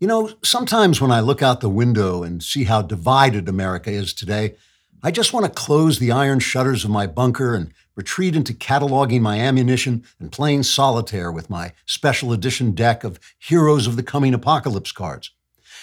You know, sometimes when I look out the window and see how divided America is today, I just want to close the iron shutters of my bunker and retreat into cataloging my ammunition and playing solitaire with my special edition deck of Heroes of the Coming Apocalypse cards.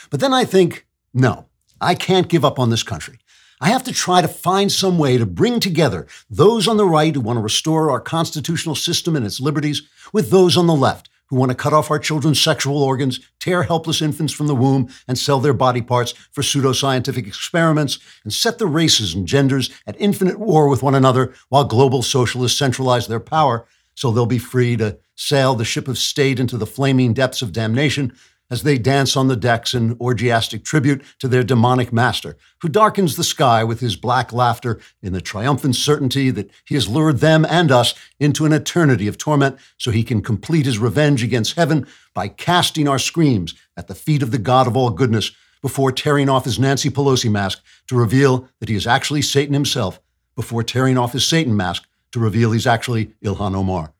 But then I think, no, I can't give up on this country. I have to try to find some way to bring together those on the right who want to restore our constitutional system and its liberties with those on the left who want to cut off our children's sexual organs, tear helpless infants from the womb, and sell their body parts for pseudoscientific experiments, and set the races and genders at infinite war with one another while global socialists centralize their power so they'll be free to sail the ship of state into the flaming depths of damnation as they dance on the decks in orgiastic tribute to their demonic master, who darkens the sky with his black laughter in the triumphant certainty that he has lured them and us into an eternity of torment so he can complete his revenge against heaven by casting our screams at the feet of the God of all goodness before tearing off his Nancy Pelosi mask to reveal that he is actually Satan himself, before tearing off his Satan mask to reveal he's actually Ilhan Omar.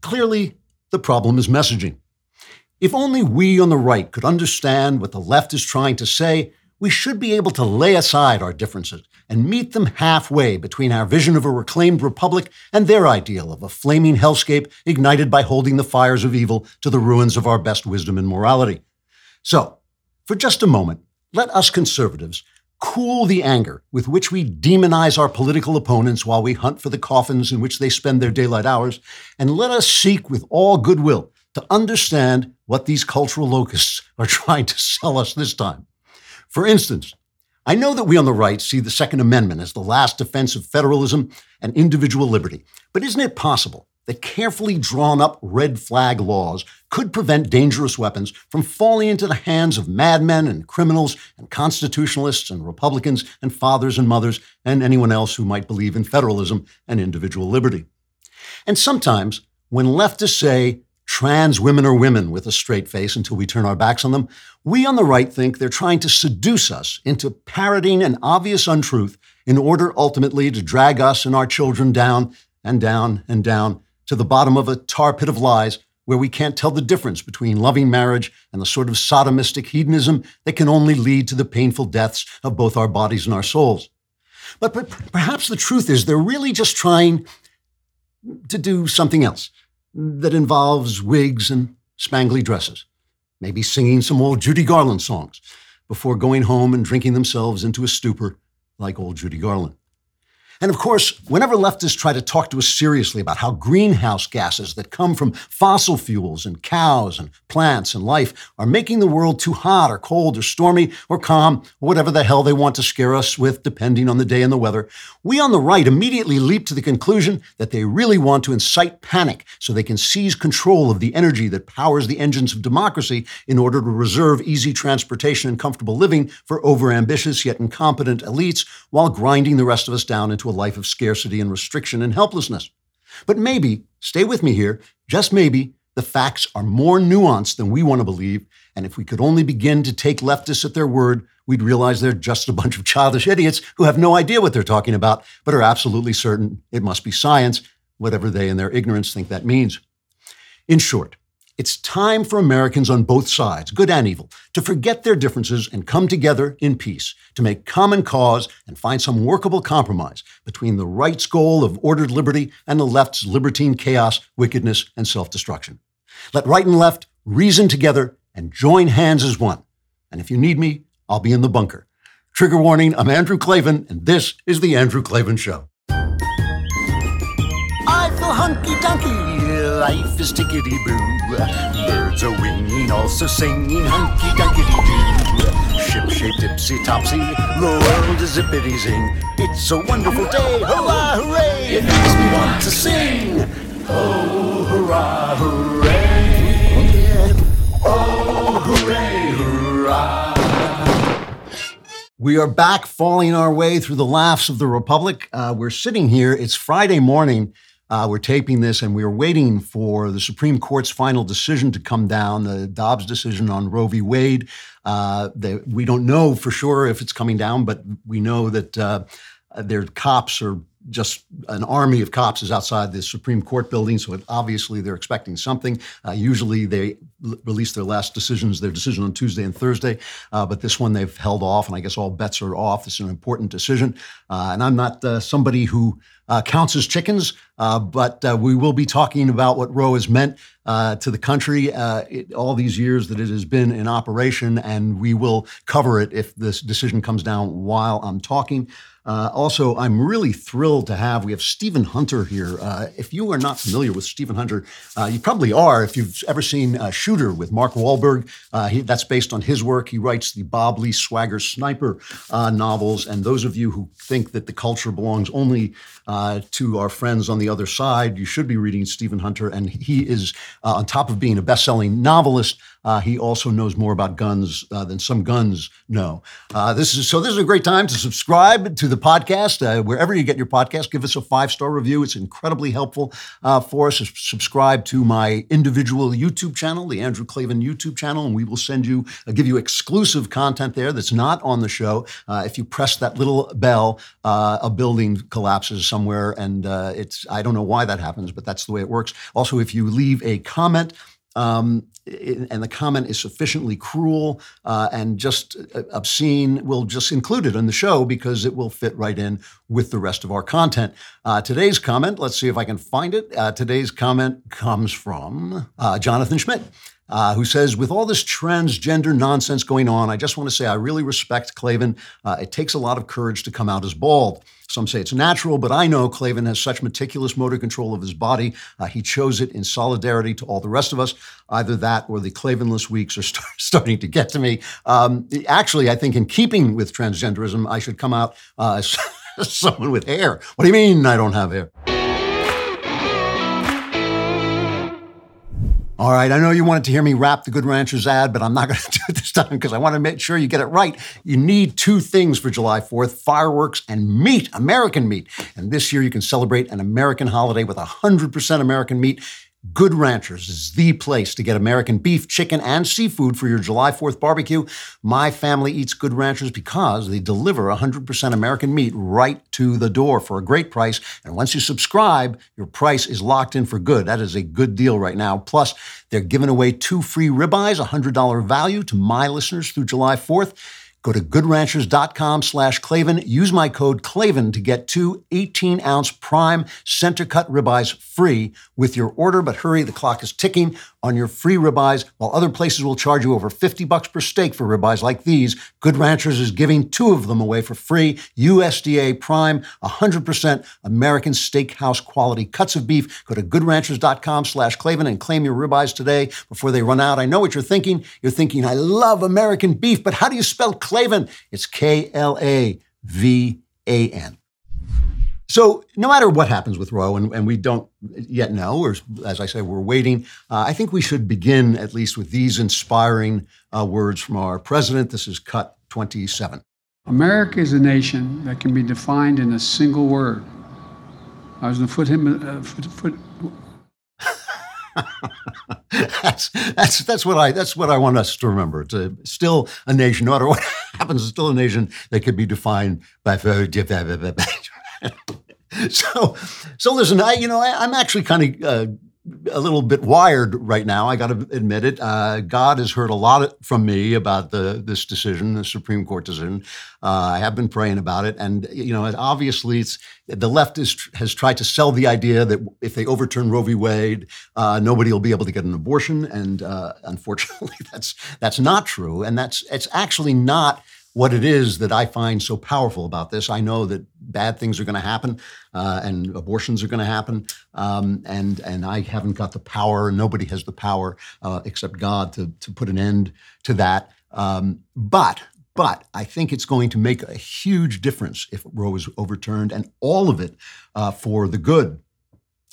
Clearly, the problem is messaging. If only we on the right could understand what the left is trying to say, we should be able to lay aside our differences and meet them halfway between our vision of a reclaimed republic and their ideal of a flaming hellscape ignited by holding the fires of evil to the ruins of our best wisdom and morality. So, for just a moment, let us conservatives cool the anger with which we demonize our political opponents while we hunt for the coffins in which they spend their daylight hours, and let us seek with all goodwill to understand what these cultural locusts are trying to sell us this time. For instance, I know that we on the right see the Second Amendment as the last defense of federalism and individual liberty, but isn't it possible that carefully drawn up red flag laws could prevent dangerous weapons from falling into the hands of madmen and criminals and constitutionalists and Republicans and fathers and mothers and anyone else who might believe in federalism and individual liberty? And sometimes, when leftists say trans women are women with a straight face until we turn our backs on them, we on the right think they're trying to seduce us into parroting an obvious untruth in order ultimately to drag us and our children down and down and down to the bottom of a tar pit of lies where we can't tell the difference between loving marriage and the sort of sodomistic hedonism that can only lead to the painful deaths of both our bodies and our souls. But, but perhaps the truth is they're really just trying to do something else that involves wigs and spangly dresses, maybe singing some old Judy Garland songs before going home and drinking themselves into a stupor like old Judy Garland. And of course, whenever leftists try to talk to us seriously about how greenhouse gases that come from fossil fuels and cows and plants and life are making the world too hot or cold or stormy or calm or whatever the hell they want to scare us with, depending on the day and the weather, we on the right immediately leap to the conclusion that they really want to incite panic so they can seize control of the energy that powers the engines of democracy in order to reserve easy transportation and comfortable living for overambitious yet incompetent elites while grinding the rest of us down into a life of scarcity and restriction and helplessness. But maybe, stay with me here, just maybe, the facts are more nuanced than we want to believe. And if we could only begin to take leftists at their word, we'd realize they're just a bunch of childish idiots who have no idea what they're talking about, but are absolutely certain it must be science, whatever they in their ignorance think that means. In short, it's time for Americans on both sides, good and evil, to forget their differences and come together in peace to make common cause and find some workable compromise between the right's goal of ordered liberty and the left's libertine chaos, wickedness, and self destruction. Let right and left reason together and join hands as one. And if you need me, I'll be in the bunker. Trigger warning I'm Andrew Klavan, and this is The Andrew Klavan Show. I feel hunky dunky life is tickety boo. Birds are winging, also singing hunky dunky doo. Ship shaped tipsy topsy, the world is zippity zing. It's a wonderful day, hurrah, hooray! It makes me want to sing. Oh, hurrah, hooray! Oh, hooray, hurrah! We are back, falling our way through the laughs of the Republic. Uh, we're sitting here. It's Friday morning. Uh, we're taping this and we're waiting for the Supreme Court's final decision to come down, the Dobbs decision on Roe v. Wade. Uh, they, we don't know for sure if it's coming down, but we know that uh, their cops are just an army of cops is outside the Supreme Court building, so it, obviously they're expecting something. Uh, usually they release their last decisions, their decision on Tuesday and Thursday. Uh, but this one they've held off, and I guess all bets are off. This is an important decision. Uh, and I'm not uh, somebody who uh, counts as chickens, uh, but uh, we will be talking about what Roe has meant to the country it, all these years that it has been in operation, and we will cover it if this decision comes down while I'm talking. Uh, also, I'm really thrilled to have, we have Stephen Hunter here. Uh, if you are not familiar with Stephen Hunter, uh, you probably are if you've ever seen uh, Shooter with Mark Wahlberg. Uh, he, that's based on his work. He writes the Bob Lee Swagger Sniper uh, novels. And those of you who think that the culture belongs only to our friends on the other side, you should be reading Stephen Hunter. And he is, on top of being a best selling novelist, uh, he also knows more about guns uh, than some guns know. Uh, this is so. This is a great time to subscribe to the podcast uh, wherever you get your podcast. Give us a five star review. It's incredibly helpful uh, for us. Subscribe to my individual YouTube channel, the Andrew Klavan YouTube channel, and we will send you uh, give you exclusive content there that's not on the show. if you press that little bell, a building collapses somewhere, and it's I don't know why that happens, but that's the way it works. Also, if you leave a comment. Um, and the comment is sufficiently cruel uh, and just uh, obscene, we'll just include it in the show because it will fit right in with the rest of our content. Uh, today's comment, let's see if I can find it. Uh, today's comment comes from uh, Jonathan Schmidt. Uh, who says, with all this transgender nonsense going on, I just want to say I really respect Klavan. it takes a lot of courage to come out as bald. Some say it's natural, but I know Klavan has such meticulous motor control of his body. Uh, he chose it in solidarity to all the rest of us. Either that or the Klavanless weeks are start, starting to get to me. Um, actually, I think in keeping with transgenderism, I should come out uh, as someone with hair. What do you mean I don't have hair? All right, I know you wanted to hear me rap the Good Ranchers ad, but I'm not going to do it this time because I want to make sure you get it right. You need two things for July 4th fireworks and meat, American meat. And this year you can celebrate an American holiday with 100% American meat Good Ranchers is the place to get American beef, chicken, and seafood for your July 4th barbecue. My family eats Good Ranchers because they deliver 100% American meat right to the door for a great price. And once you subscribe, your price is locked in for good. That is a good deal right now. Plus, they're giving away two free ribeyes, $100 value to my listeners through July 4th. Go to goodranchers.com slash Klavan. Use my code Klavan to get two 18 ounce prime center cut ribeyes free with your order. But hurry, the clock is ticking on your free ribeyes. While other places will charge you over 50 bucks per steak for ribeyes like these, Good Ranchers is giving two of them away for free. USDA prime, 100% American steakhouse quality cuts of beef. Go to goodranchers.com slash Klavan and claim your ribeyes today before they run out. I know what you're thinking. You're thinking, I love American beef, but how do you spell Klavan. It's K L A V A N. So, no matter what happens with Roe, and, and, we don't yet know, or as I say, we're waiting, uh, I think we should begin at least with these inspiring uh, words from our president. This is cut 27. America is a nation that can be defined in a single word. I was going to put him, uh, foot, foot, that's that's that's what I that's what I want us to remember. It's a, still a nation, no matter what happens, it's still a nation that could be defined by. so, so listen, I you know I, am actually kind of. Uh, a little bit wired right now. I got to admit it. Uh, God has heard a lot from me about the this decision, the Supreme Court decision. Uh, I have been praying about it, and you know, obviously, it's the left is, has tried to sell the idea that if they overturn Roe v. Wade, uh, nobody will be able to get an abortion, and uh, unfortunately, that's that's not true, and that's it's actually not what it is that I find so powerful about this. I know that bad things are going to happen uh, and abortions are going to happen, um, and and I haven't got the power. Nobody has the power uh, except God to to put an end to that. Um, but but I think it's going to make a huge difference if Roe is overturned, and all of it uh, for the good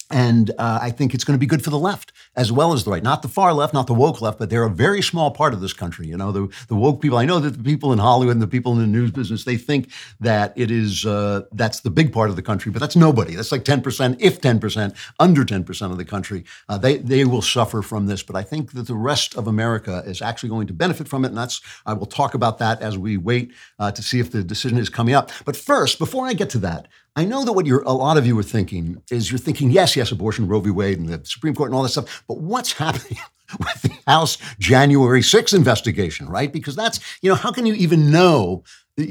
and uh, I think it's going to be good for the left as well as the right. Not the far left, not the woke left, but they're a very small part of this country. You know, the, the woke people, I know that the people in Hollywood and the people in the news business, they think that it is, uh, that's the big part of the country, but that's nobody. That's like 10%, if 10%, under 10% of the country. Uh, they, they will suffer from this. But I think that the rest of America is actually going to benefit from it. And that's, I will talk about that as we wait uh, to see if the decision is coming up. But first, before I get to that, I know that what you're, a lot of you are thinking is you're thinking, yes, yes, abortion, Roe v. Wade, and the Supreme Court and all that stuff, but what's happening with the House January 6th investigation, right? Because that's, you know, how can you even know,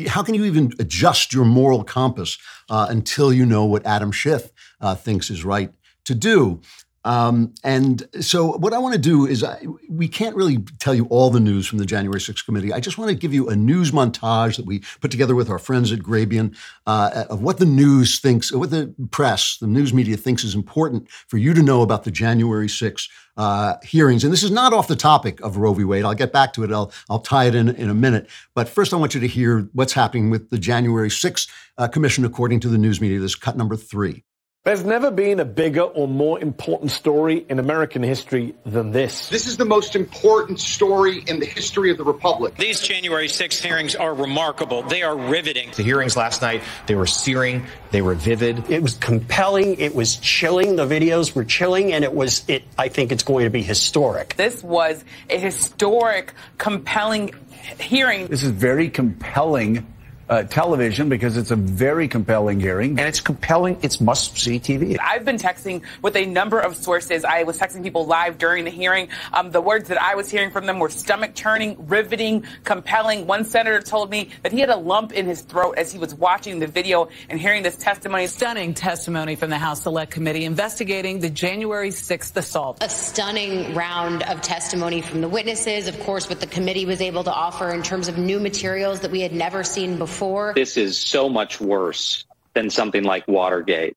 how can you even adjust your moral compass uh, until you know what Adam Schiff uh, thinks is right to do? Um, and so, what I want to do is, I, we can't really tell you all the news from the January 6th committee. I just want to give you a news montage that we put together with our friends at Grabien uh, of what the news thinks, what the press, the news media thinks is important for you to know about the January 6th uh, hearings. And this is not off the topic of Roe v. Wade. I'll get back to it. I'll, I'll tie it in in a minute. But first, I want you to hear what's happening with the January 6th uh, commission, according to the news media. This is cut number three. There's never been a bigger or more important story in American history than this. This is the most important story in the history of the Republic. These January 6th hearings are remarkable. They are riveting. The hearings last night, they were searing, they were vivid. It was compelling, it was chilling. The videos were chilling and it was it I think it's going to be historic. This was a historic, compelling hearing. This is very compelling uh, television because it's a very compelling hearing. And it's compelling. It's must see TV. I've been texting with a number of sources. I was texting people live during the hearing. Um, the words that I was hearing from them were stomach churning, riveting, compelling. One senator told me that he had a lump in his throat as he was watching the video and hearing this testimony. Stunning testimony from the House Select Committee investigating the January 6th assault. A stunning round of testimony from the witnesses. Of course, what the committee was able to offer in terms of new materials that we had never seen before before. This is so much worse than something like Watergate.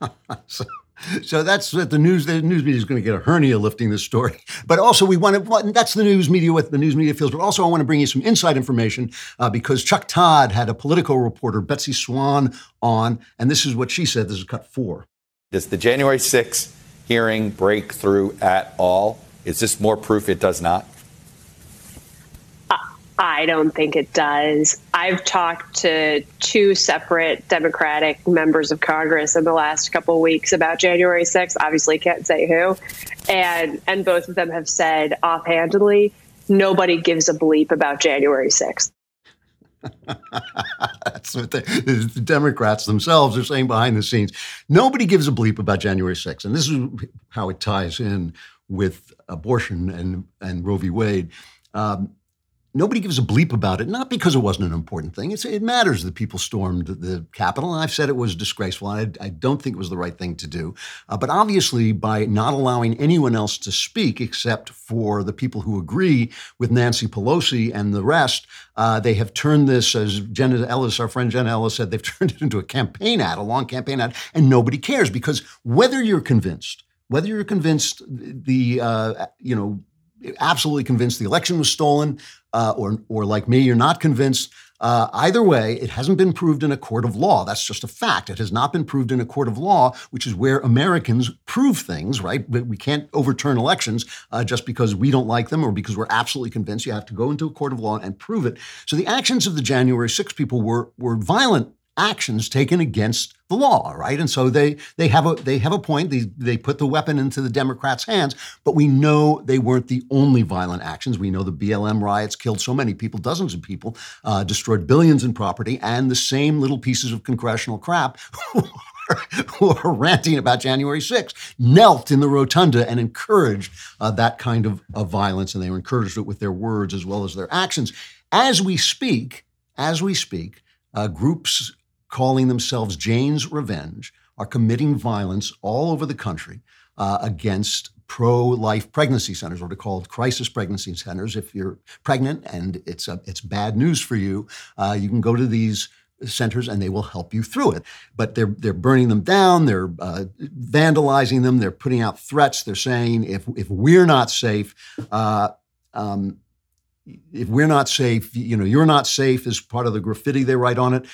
so, so that's what the news. The news media is going to get a hernia lifting this story. But also, we want to. That's the news media. What the news media feels. But also, I want to bring you some inside information uh, because Chuck Todd had a political reporter, Betsy Swan, on, and this is what she said. This is cut four. Does the January 6th hearing break through at all? Is this more proof it does not? I don't think it does. I've talked to two separate Democratic members of Congress in the last couple of weeks about January 6th. Obviously, can't say who, and and both of them have said offhandedly, nobody gives a bleep about January 6th. That's what the, Democrats themselves are saying behind the scenes. Nobody gives a bleep about January 6th, and this is how it ties in with abortion and and Roe v. Wade. Um, Nobody gives a bleep about it, not because it wasn't an important thing. It's, it matters that people stormed the Capitol, and I've said it was disgraceful. I, I don't think it was the right thing to do. Uh, but obviously, by not allowing anyone else to speak except for the people who agree with Nancy Pelosi and the rest, uh, they have turned this, as Jenna Ellis, our friend Jenna Ellis said, they've turned it into a campaign ad, a long campaign ad, and nobody cares because whether you're convinced, whether you're convinced the, uh, you know, absolutely convinced the election was stolen, uh, or, or like me, you're not convinced. Uh, either way, it hasn't been proved in a court of law. That's just a fact. It has not been proved in a court of law, which is where Americans prove things, right? We can't overturn elections uh, just because we don't like them or because we're absolutely convinced. You have to go into a court of law and prove it. So the actions of the January 6 people were, were violent actions taken against the law, right? And so they they have a they have a point. They they put the weapon into the Democrats' hands, but we know they weren't the only violent actions. We know the BLM riots killed so many people, dozens of people, uh, destroyed billions in property, and the same little pieces of congressional crap. who are ranting about January 6th knelt in the rotunda and encouraged uh, that kind of, of violence, and they were encouraged it with their words as well as their actions. As we speak, as we speak, uh, groups calling themselves Jane's Revenge are committing violence all over the country uh, against pro-life pregnancy centers, or they're called crisis pregnancy centers. If you're pregnant and it's a, it's bad news for you, uh, you can go to these centers and they will help you through it. But they're they're burning them down, they're uh, vandalizing them, they're putting out threats. They're saying if if we're not safe. Uh, um, if we're not safe, you know, you're not safe is part of the graffiti they write on it.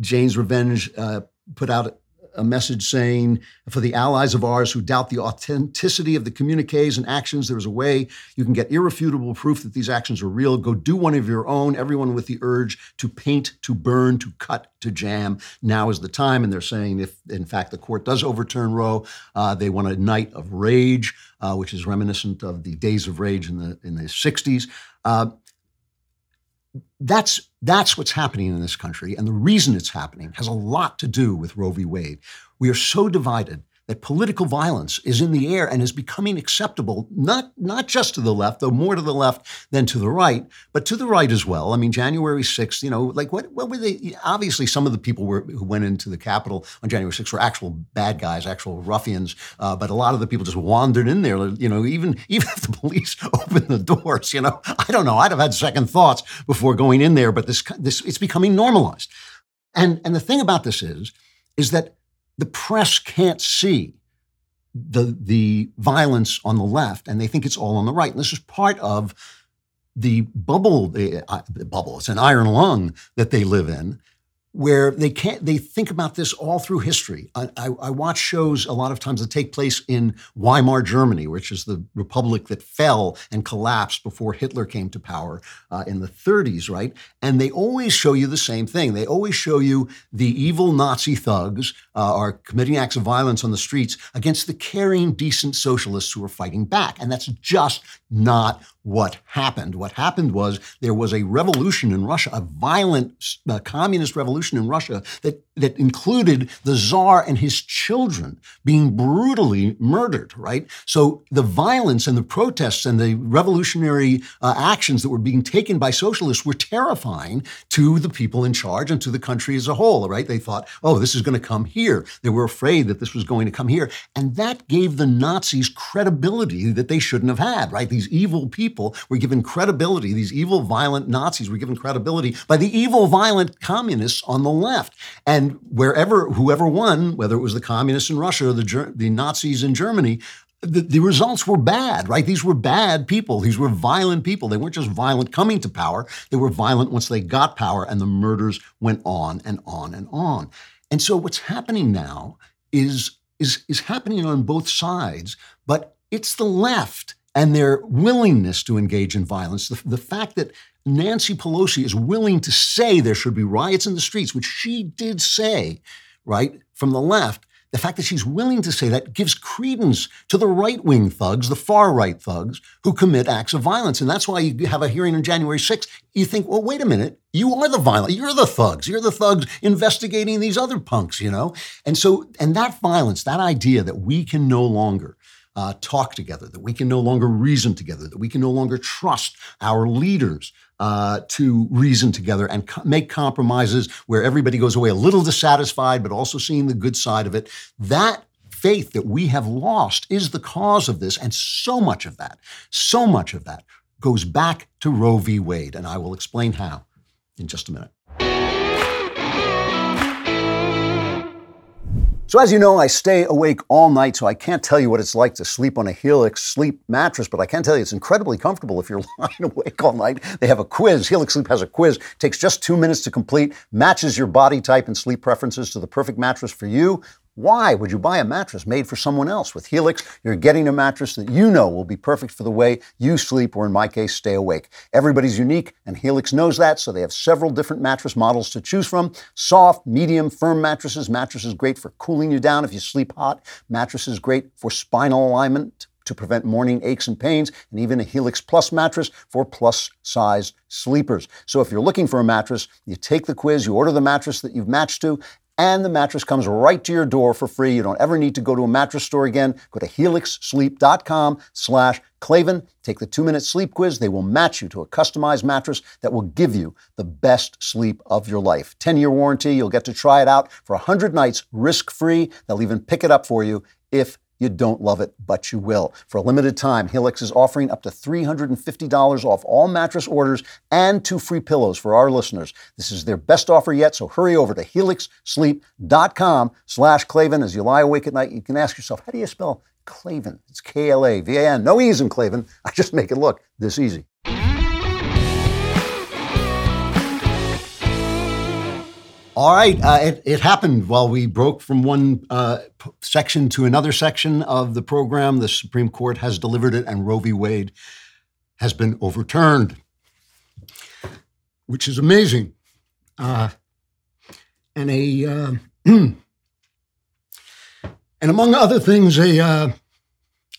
Jane's Revenge uh, put out a message saying, for the allies of ours who doubt the authenticity of the communiques and actions, there is a way you can get irrefutable proof that these actions are real. Go do one of your own, everyone with the urge to paint, to burn, to cut, to jam. Now is the time. And they're saying if, in fact, the court does overturn Roe, uh, they want a night of rage, uh, which is reminiscent of the days of rage in the, in the 60s. Uh, that's that's what's happening in this country, and the reason it's happening has a lot to do with Roe v. Wade. We are so divided that political violence is in the air and is becoming acceptable, not, not just to the left, though more to the left than to the right, but to the right as well. I mean, January 6th, you know, like what, what were they? Obviously, some of the people were, who went into the Capitol on January 6th were actual bad guys, actual ruffians, uh, but a lot of the people just wandered in there. You know, even, even if the police opened the doors, you know, I don't know, I'd have had second thoughts before going in there, but this, this it's becoming normalized. And, and the thing about this is, is that the press can't see the the violence on the left, and they think it's all on the right. And this is part of the bubble, the, uh, the bubble. It's an iron lung that they live in, where they can't they think about this all through history. I, I, I, watch shows a lot of times that take place in Weimar Germany, which is the republic that fell and collapsed before Hitler came to power uh, in the 30s, right? And they always show you the same thing. They always show you the evil Nazi thugs uh, are committing acts of violence on the streets against the caring, decent socialists who are fighting back, and that's just not what happened. What happened was there was a revolution in Russia, a violent uh, communist revolution in Russia that, that included the czar and his children being brutally murdered, right? So the violence and the protests and the revolutionary uh, actions that were being taken by socialists were terrifying to the people in charge and to the country as a whole, right? They thought, oh, this is going to come here. They were afraid that this was going to come here. And that gave the Nazis credibility that they shouldn't have had, right? These evil people were given credibility, these evil, violent Nazis were given credibility by the evil, violent communists on the left. And wherever, whoever won, whether it was the communists in Russia or the, the Nazis in Germany, the, the, results were bad, right? These were bad people. These were violent people. They weren't just violent coming to power, they were violent once they got power, and the murders went on and on and on. And so what's happening now is, is, is happening on both sides, but it's the left and their willingness to engage in violence. The, the, fact that Nancy Pelosi is willing to say there should be riots in the streets, which she did say, right, from the left, the fact that she's willing to say that gives credence to the right wing thugs, the far right thugs, who commit acts of violence. And that's why you have a hearing on January 6th. You think, well, wait a minute. You are the violent. You're the thugs. You're the thugs investigating these other punks, you know? And so, and that violence, that idea that we can no longer uh, talk together, that we can no longer reason together, that we can no longer trust our leaders uh, to reason together and co- make compromises where everybody goes away a little dissatisfied, but also seeing the good side of it. That faith that we have lost is the cause of this. And so much of that, so much of that goes back to Roe v. Wade. And I will explain how in just a minute. So, as you know, I stay awake all night, so I can't tell you what it's like to sleep on a Helix sleep mattress, but I can tell you it's incredibly comfortable if you're lying awake all night. They have a quiz. Helix Sleep has a quiz, takes just two minutes to complete, matches your body type and sleep preferences to the perfect mattress for you. Why would you buy a mattress made for someone else? With Helix, you're getting a mattress that you know will be perfect for the way you sleep, or in my case, stay awake. Everybody's unique, and Helix knows that, so they have several different mattress models to choose from soft, medium, firm mattresses. Mattresses great for cooling you down if you sleep hot. Mattresses great for spinal alignment to prevent morning aches and pains, and even a Helix Plus mattress for plus sized sleepers. So if you're looking for a mattress, you take the quiz, you order the mattress that you've matched to, and the mattress comes right to your door for free. You don't ever need to go to a mattress store again. Go to helixsleep.com slash Klavan. Take the two-minute sleep quiz. They will match you to a customized mattress that will give you the best sleep of your life. 10-year warranty. You'll get to try it out for 100 nights risk-free. They'll even pick it up for you if you don't love it, but you will. For a limited time, Helix is offering up to $350 off all mattress orders and two free pillows for our listeners. This is their best offer yet, so hurry over to helixsleep.com slash Klavan. As you lie awake at night, you can ask yourself, how do you spell Klavan? It's K-L-A-V-A-N. No E's in Klavan. I just make it look this easy. All right. Uh, it, it, happened while we broke from one uh, p- section to another section of the program. The Supreme Court has delivered it, and Roe v. Wade has been overturned, which is amazing. Uh, and a uh, and among other things, a uh,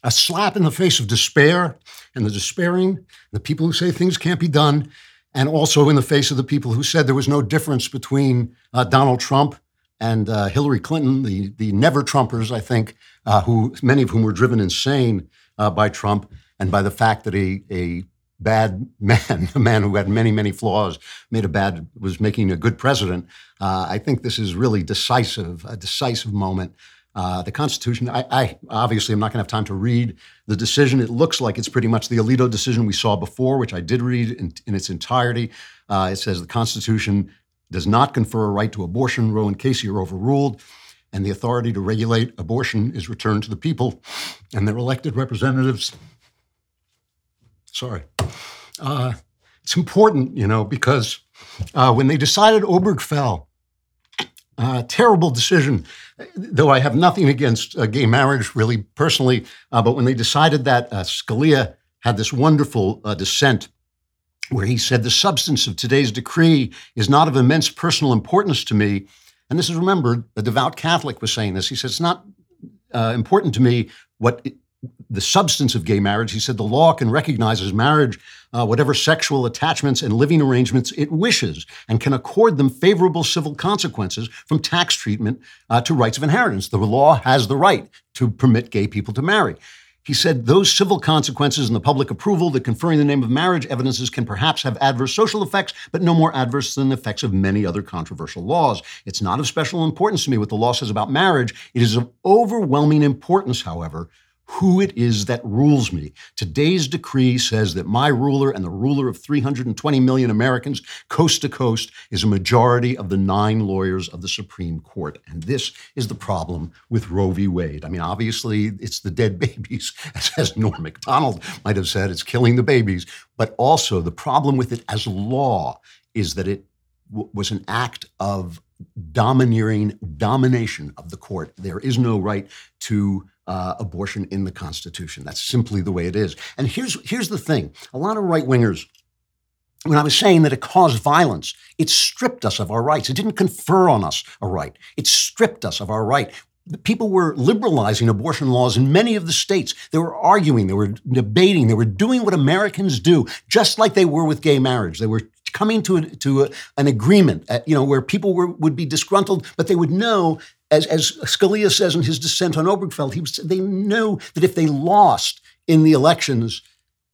a slap in the face of despair and the despairing, the people who say things can't be done, and also in the face of the people who said there was no difference between uh, Donald Trump and uh, Hillary Clinton, the the never Trumpers, I think, uh, who many of whom were driven insane uh, by Trump and by the fact that a a bad man, a man who had many many flaws, made a bad was making a good president. Uh, I think this is really decisive, a decisive moment. Uh, the Constitution, I, I obviously I'm not going to have time to read the decision. It looks like it's pretty much the Alito decision we saw before, which I did read in, in its entirety. Uh, it says the Constitution does not confer a right to abortion. Roe and Casey are overruled, and the authority to regulate abortion is returned to the people and their elected representatives. Sorry. Uh, it's important, you know, because uh, when they decided Obergefell, uh, terrible decision, though I have nothing against uh, gay marriage, really personally. Uh, but when they decided that, uh, Scalia had this wonderful uh, dissent where he said, The substance of today's decree is not of immense personal importance to me. And this is remembered, a devout Catholic was saying this. He said, It's not uh, important to me what the substance of gay marriage. He said the law can recognize as marriage uh, whatever sexual attachments and living arrangements it wishes and can accord them favorable civil consequences from tax treatment uh, to rights of inheritance. The law has the right to permit gay people to marry. He said those civil consequences and the public approval that conferring the name of marriage evidences can perhaps have adverse social effects, but no more adverse than the effects of many other controversial laws. It's not of special importance to me what the law says about marriage. It is of overwhelming importance, however, who it is that rules me. Today's decree says that my ruler and the ruler of 320 million Americans, coast to coast, is a majority of the nine lawyers of the Supreme Court. And this is the problem with Roe v. Wade. I mean, obviously, it's the dead babies, as Norm Macdonald might have said, it's killing the babies. But also, the problem with it as law is that it w- was an act of domineering domination of the court. There is no right to uh, abortion in the Constitution. That's simply the way it is. And here's here's the thing: a lot of right wingers. When I was saying that it caused violence, it stripped us of our rights. It didn't confer on us a right. It stripped us of our right. People were liberalizing abortion laws in many of the states. They were arguing, they were debating, they were doing what Americans do, just like they were with gay marriage. They were coming to, a, to a, an agreement, at, you know, where people were, would be disgruntled, but they would know as, as Scalia says in his dissent on Obergefell, he was, they knew that if they lost in the elections,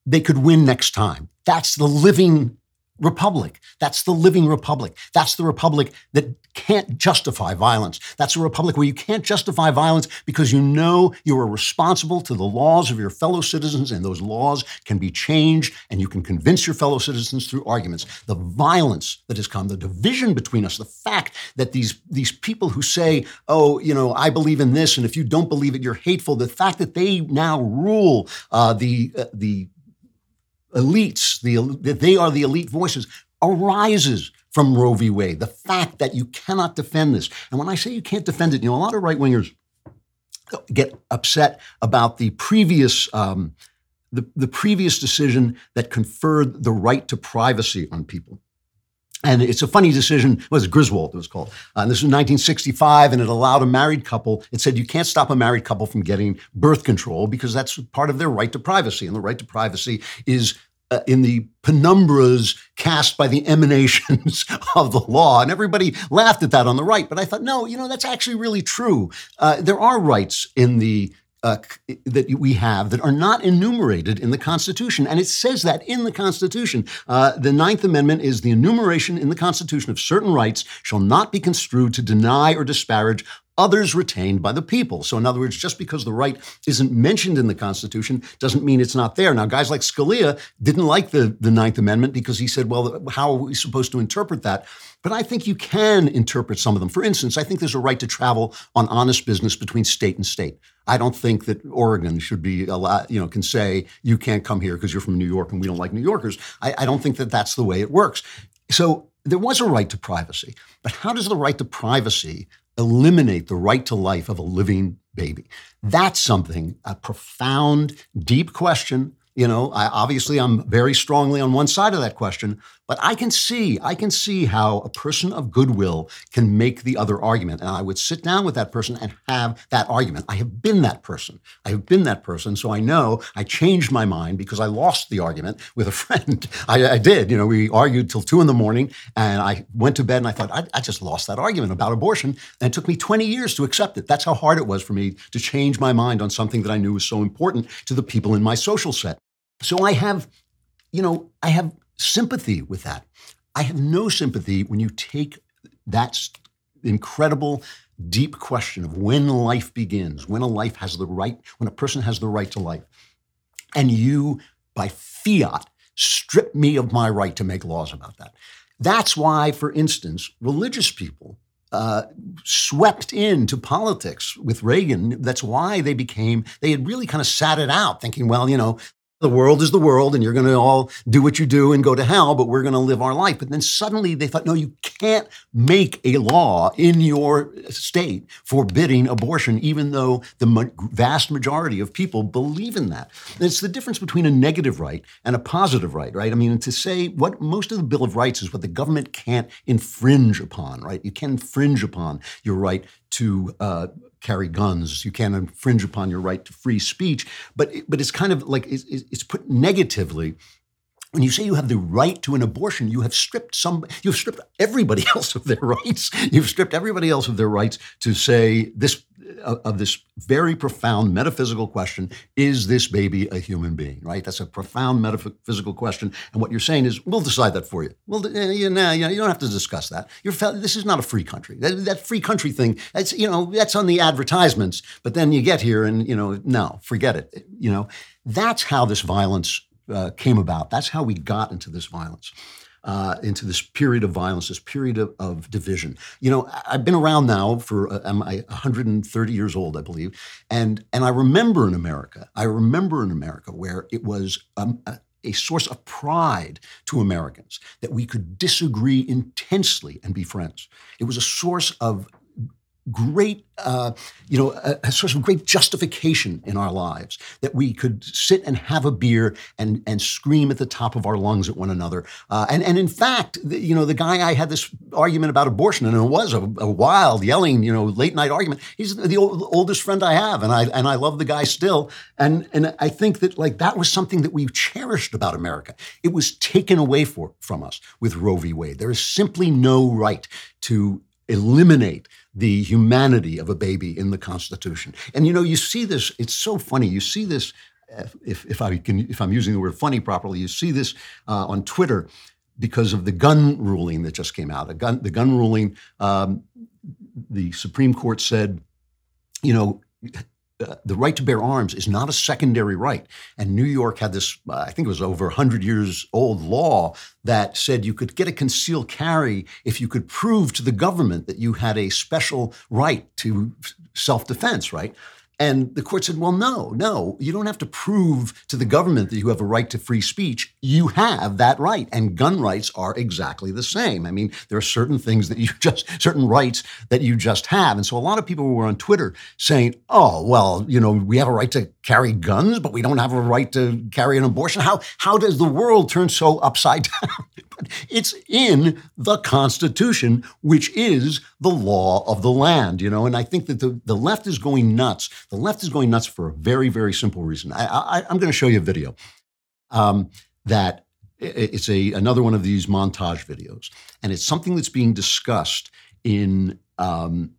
they could win next time. That's the living republic. That's the living republic. That's the republic that can't justify violence. That's a republic where you can't justify violence because you know you are responsible to the laws of your fellow citizens and those laws can be changed and you can convince your fellow citizens through arguments. The violence that has come, the division between us, the fact that these, these people who say, oh, you know, I believe in this and if you don't believe it, you're hateful, the fact that they now rule uh, the, uh, the elites, the, that they are the elite voices, arises from Roe v. Wade. The fact that you cannot defend this. And when I say you can't defend it, you know, a lot of right wingers get upset about the previous. Um, the, the previous decision that conferred the right to privacy on people. And it's a funny decision. It was Griswold, it was called. Uh, this was 1965, and it allowed a married couple. It said you can't stop a married couple from getting birth control because that's part of their right to privacy. And the right to privacy is uh, in the penumbras cast by the emanations of the law. And everybody laughed at that on the right. But I thought, no, you know, that's actually really true. Uh, there are rights in the uh, that we have that are not enumerated in the Constitution. And it says that in the Constitution. Uh, the Ninth Amendment is the enumeration in the Constitution of certain rights shall not be construed to deny or disparage others retained by the people. So, in other words, just because the right isn't mentioned in the Constitution doesn't mean it's not there. Now, guys like Scalia didn't like the, the Ninth Amendment because he said, well, how are we supposed to interpret that? But I think you can interpret some of them. For instance, I think there's a right to travel on honest business between state and state. I don't think that Oregon should be allowed, you know, can say you can't come here because you're from New York and we don't like New Yorkers. I, I don't think that that's the way it works. So there was a right to privacy, but how does the right to privacy eliminate the right to life of a living baby? That's something, a profound, deep question You know, I, obviously I'm very strongly on one side of that question, but I can see, I can see how a person of goodwill can make the other argument. And I would sit down with that person and have that argument. I have been that person. I have been that person. So I know I changed my mind because I lost the argument with a friend. I, I did. You know, we argued till two in the morning and I went to bed and I thought, I, I just lost that argument about abortion. And it took me 20 years to accept it. That's how hard it was for me to change my mind on something that I knew was so important to the people in my social set. So I have, you know, I have sympathy with that. I have no sympathy when you take that incredible, deep question of when life begins, when a life has the right, when a person has the right to life, and you, by fiat, strip me of my right to make laws about that. That's why, for instance, religious people uh, swept into politics with Reagan. That's why they became, they had really kind of sat it out, thinking, well, you know, the world is the world and you're going to all do what you do and go to hell, but we're going to live our life. But then suddenly they thought, no, you can't make a law in your state forbidding abortion, even though the vast majority of people believe in that. It's the difference between a negative right and a positive right, right? I mean, to say what most of the Bill of Rights is what the government can't infringe upon, right? You can infringe upon your right to uh, carry guns. You can't infringe upon your right to free speech. But but it's kind of like it's, it's put negatively. When you say you have the right to an abortion, you have stripped some, you've stripped everybody else of their rights. You've stripped everybody else of their rights to say this of this very profound metaphysical question is this baby a human being right? That's a profound metaphysical question. And what you're saying is we'll decide that for you. Well you, know, you don't have to discuss that. You're, this is not a free country. That, that free country thing that's you know that's on the advertisements. But then you get here and you know no forget it. You know that's how this violence uh, came about. That's how we got into this violence uh, into this period of violence, this period of, of, division. You know, I've been around now for uh, I'm 130 years old, I believe, and and I remember in America, I remember in America where it was um, a, a source of pride to Americans that we could disagree intensely and be friends. It was a source of great, uh, you know, a, a, source of great justification in our lives that we could sit and have a beer and and scream at the top of our lungs at one another. Uh, and and in fact, the, you know, the guy I had this argument about abortion, and it was a, a wild, yelling, you know, late night argument. He's the old, oldest friend I have, and I and I love the guy still. And and I think that like that was something that we cherished about America. It was taken away for, from us with Roe v. Wade. There is simply no right to eliminate the humanity of a baby in the Constitution. And you know, you see this, it's so funny. You see this, if, if, I can, if I'm using the word funny properly, you see this uh, on Twitter because of the gun ruling that just came out. Gun, the gun ruling, um, the Supreme Court said, you know, uh, the right to bear arms is not a secondary right. And New York had this, uh, I think it was over 100 years old law that said you could get a concealed carry if you could prove to the government that you had a special right to self defense, right? And the court said, well, no, no, you don't have to prove to the government that you have a right to free speech. You have that right. And gun rights are exactly the same. I mean, there are certain things that you just, certain rights that you just have. And so a lot of people were on Twitter saying, oh, well, you know, we have a right to carry guns, but we don't have a right to carry an abortion. How, how does the world turn so upside down? it's in the Constitution, which is the law of the land, you know. And I think that the, the left is going nuts. The left is going nuts for a very, very simple reason. I, I'm going to show you a video um, that it's a another one of these montage videos, and it's something that's being discussed in um,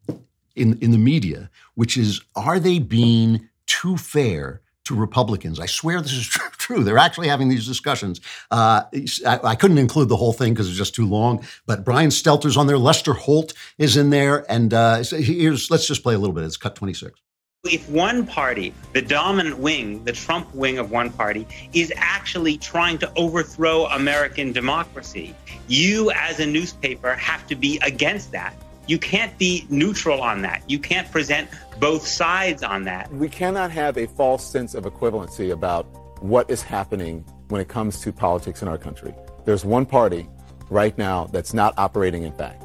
in in the media, which is are they being too fair to Republicans. I swear this is true. They're actually having these discussions. Uh, I, I, couldn't include the whole thing because it's just too long, but Brian Stelter's on there. Lester Holt is in there. And uh, here's, let's just play a little bit. It's cut 26. If one party, the dominant wing, the Trump wing of one party, is actually trying to overthrow American democracy, you as a newspaper have to be against that. You can't be neutral on that. You can't present both sides on that. We cannot have a false sense of equivalency about what is happening when it comes to politics in our country. There's one party right now that's not operating in fact.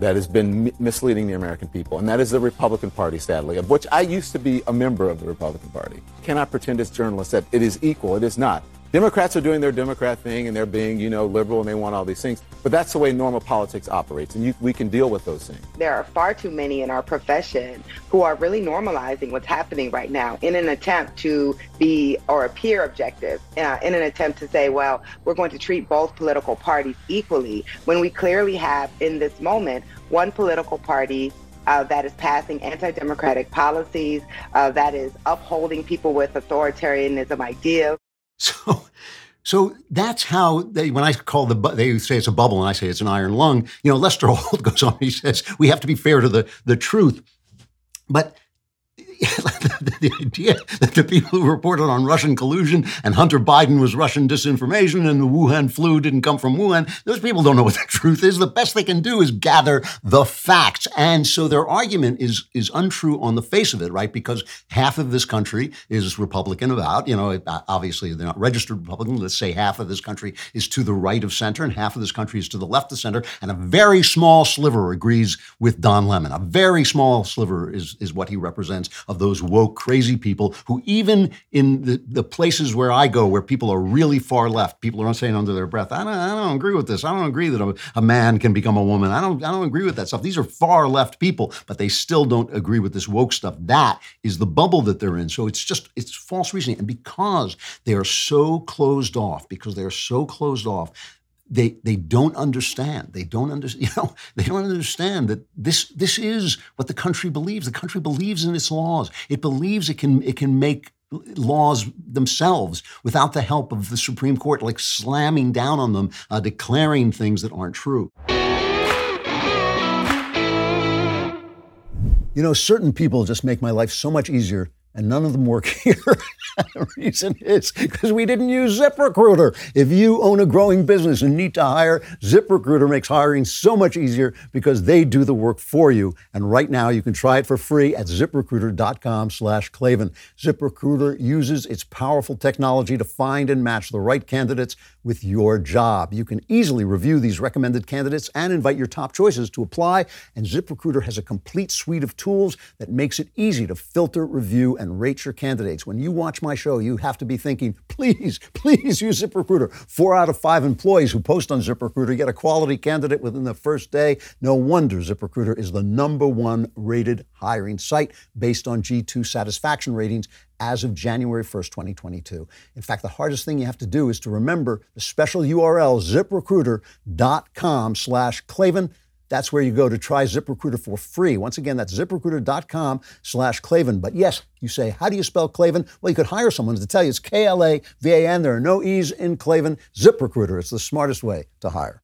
that has been mi- misleading the American people, and that is the Republican Party, sadly, of which I used to be a member of the Republican Party. Cannot pretend as journalists that it is equal. It is not. Democrats are doing their Democrat thing and they're being, you know, liberal and they want all these things. But that's the way normal politics operates, and you, we can deal with those things. There are far too many in our profession who are really normalizing what's happening right now in an attempt to be or appear objective, uh, in an attempt to say, well, we're going to treat both political parties equally, when we clearly have in this moment one political party uh, that is passing anti-democratic policies, uh, that is upholding people with authoritarianism ideas. So, so that's how they. When I call the, they say it's a bubble, and I say it's an iron lung. You know, Lester Holt goes on. He says we have to be fair to the the truth, but the idea that the people who reported on Russian collusion and Hunter Biden was Russian disinformation and the Wuhan flu didn't come from Wuhan, those people don't know what the truth is. The best they can do is gather the facts. And so their argument is, is untrue on the face of it, right? Because half of this country is Republican about, you know, uh, obviously they're not registered Republican. Let's say half of this country is to the right of center and half of this country is to the left of center. And a very small sliver agrees with Don Lemon. A very small sliver is, is what he represents of those woke, crazy people who, even in the, the places where I go, where people are really far left, people are saying under their breath, I don't, I don't agree with this. I don't agree that a, a man can become a woman. I don't, I don't agree with that stuff. These are far left people, but they still don't agree with this woke stuff. That is the bubble that they're in. So it's just, it's false reasoning. And because they are so closed off, because they're so closed off, they they don't understand. They don't understand. You know, they don't understand that this this is what the country believes. The country believes in its laws. It believes it can it can make laws themselves without the help of the Supreme Court, like slamming down on them, uh, declaring things that aren't true. You know, certain people just make my life so much easier and none of them work here. the reason is because we didn't use ZipRecruiter. If you own a growing business and need to hire, ZipRecruiter makes hiring so much easier because they do the work for you. And right now, you can try it for free at ziprecruiter.com/klavan. ZipRecruiter uses its powerful technology to find and match the right candidates with your job. You can easily review these recommended candidates and invite your top choices to apply. And ZipRecruiter has a complete suite of tools that makes it easy to filter, review, and rate your candidates. When you watch my show, you have to be thinking, please, please use ZipRecruiter. Four out of five employees who post on ZipRecruiter get a quality candidate within the first day. No wonder ZipRecruiter is the number one rated hiring site based on G2 satisfaction ratings as of January 1st, 2022. In fact, the hardest thing you have to do is to remember the special URL, ziprecruiter.com slash Klavan. That's where you go to try ZipRecruiter for free. Once again, that's ziprecruiter.com slash Klavan. But yes, you say, how do you spell Klavan? Well, you could hire someone to tell you it's K L A V A N. There are no E's in Klavan. ZipRecruiter, it's the smartest way to hire.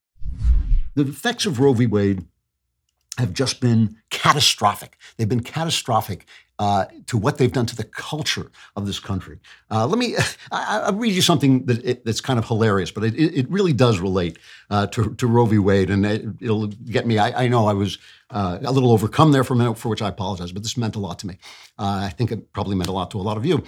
The effects of Roe v. Wade have just been catastrophic. They've been catastrophic uh, to what they've done to the culture of this country. Uh, let me I, will read you something that it, that's kind of hilarious, but it, it really does relate uh, to, to, Roe v. Wade, and it, will get me. I, I, know I was uh, a little overcome there for a minute, for which I apologize, but this meant a lot to me. Uh, I think it probably meant a lot to a lot of you.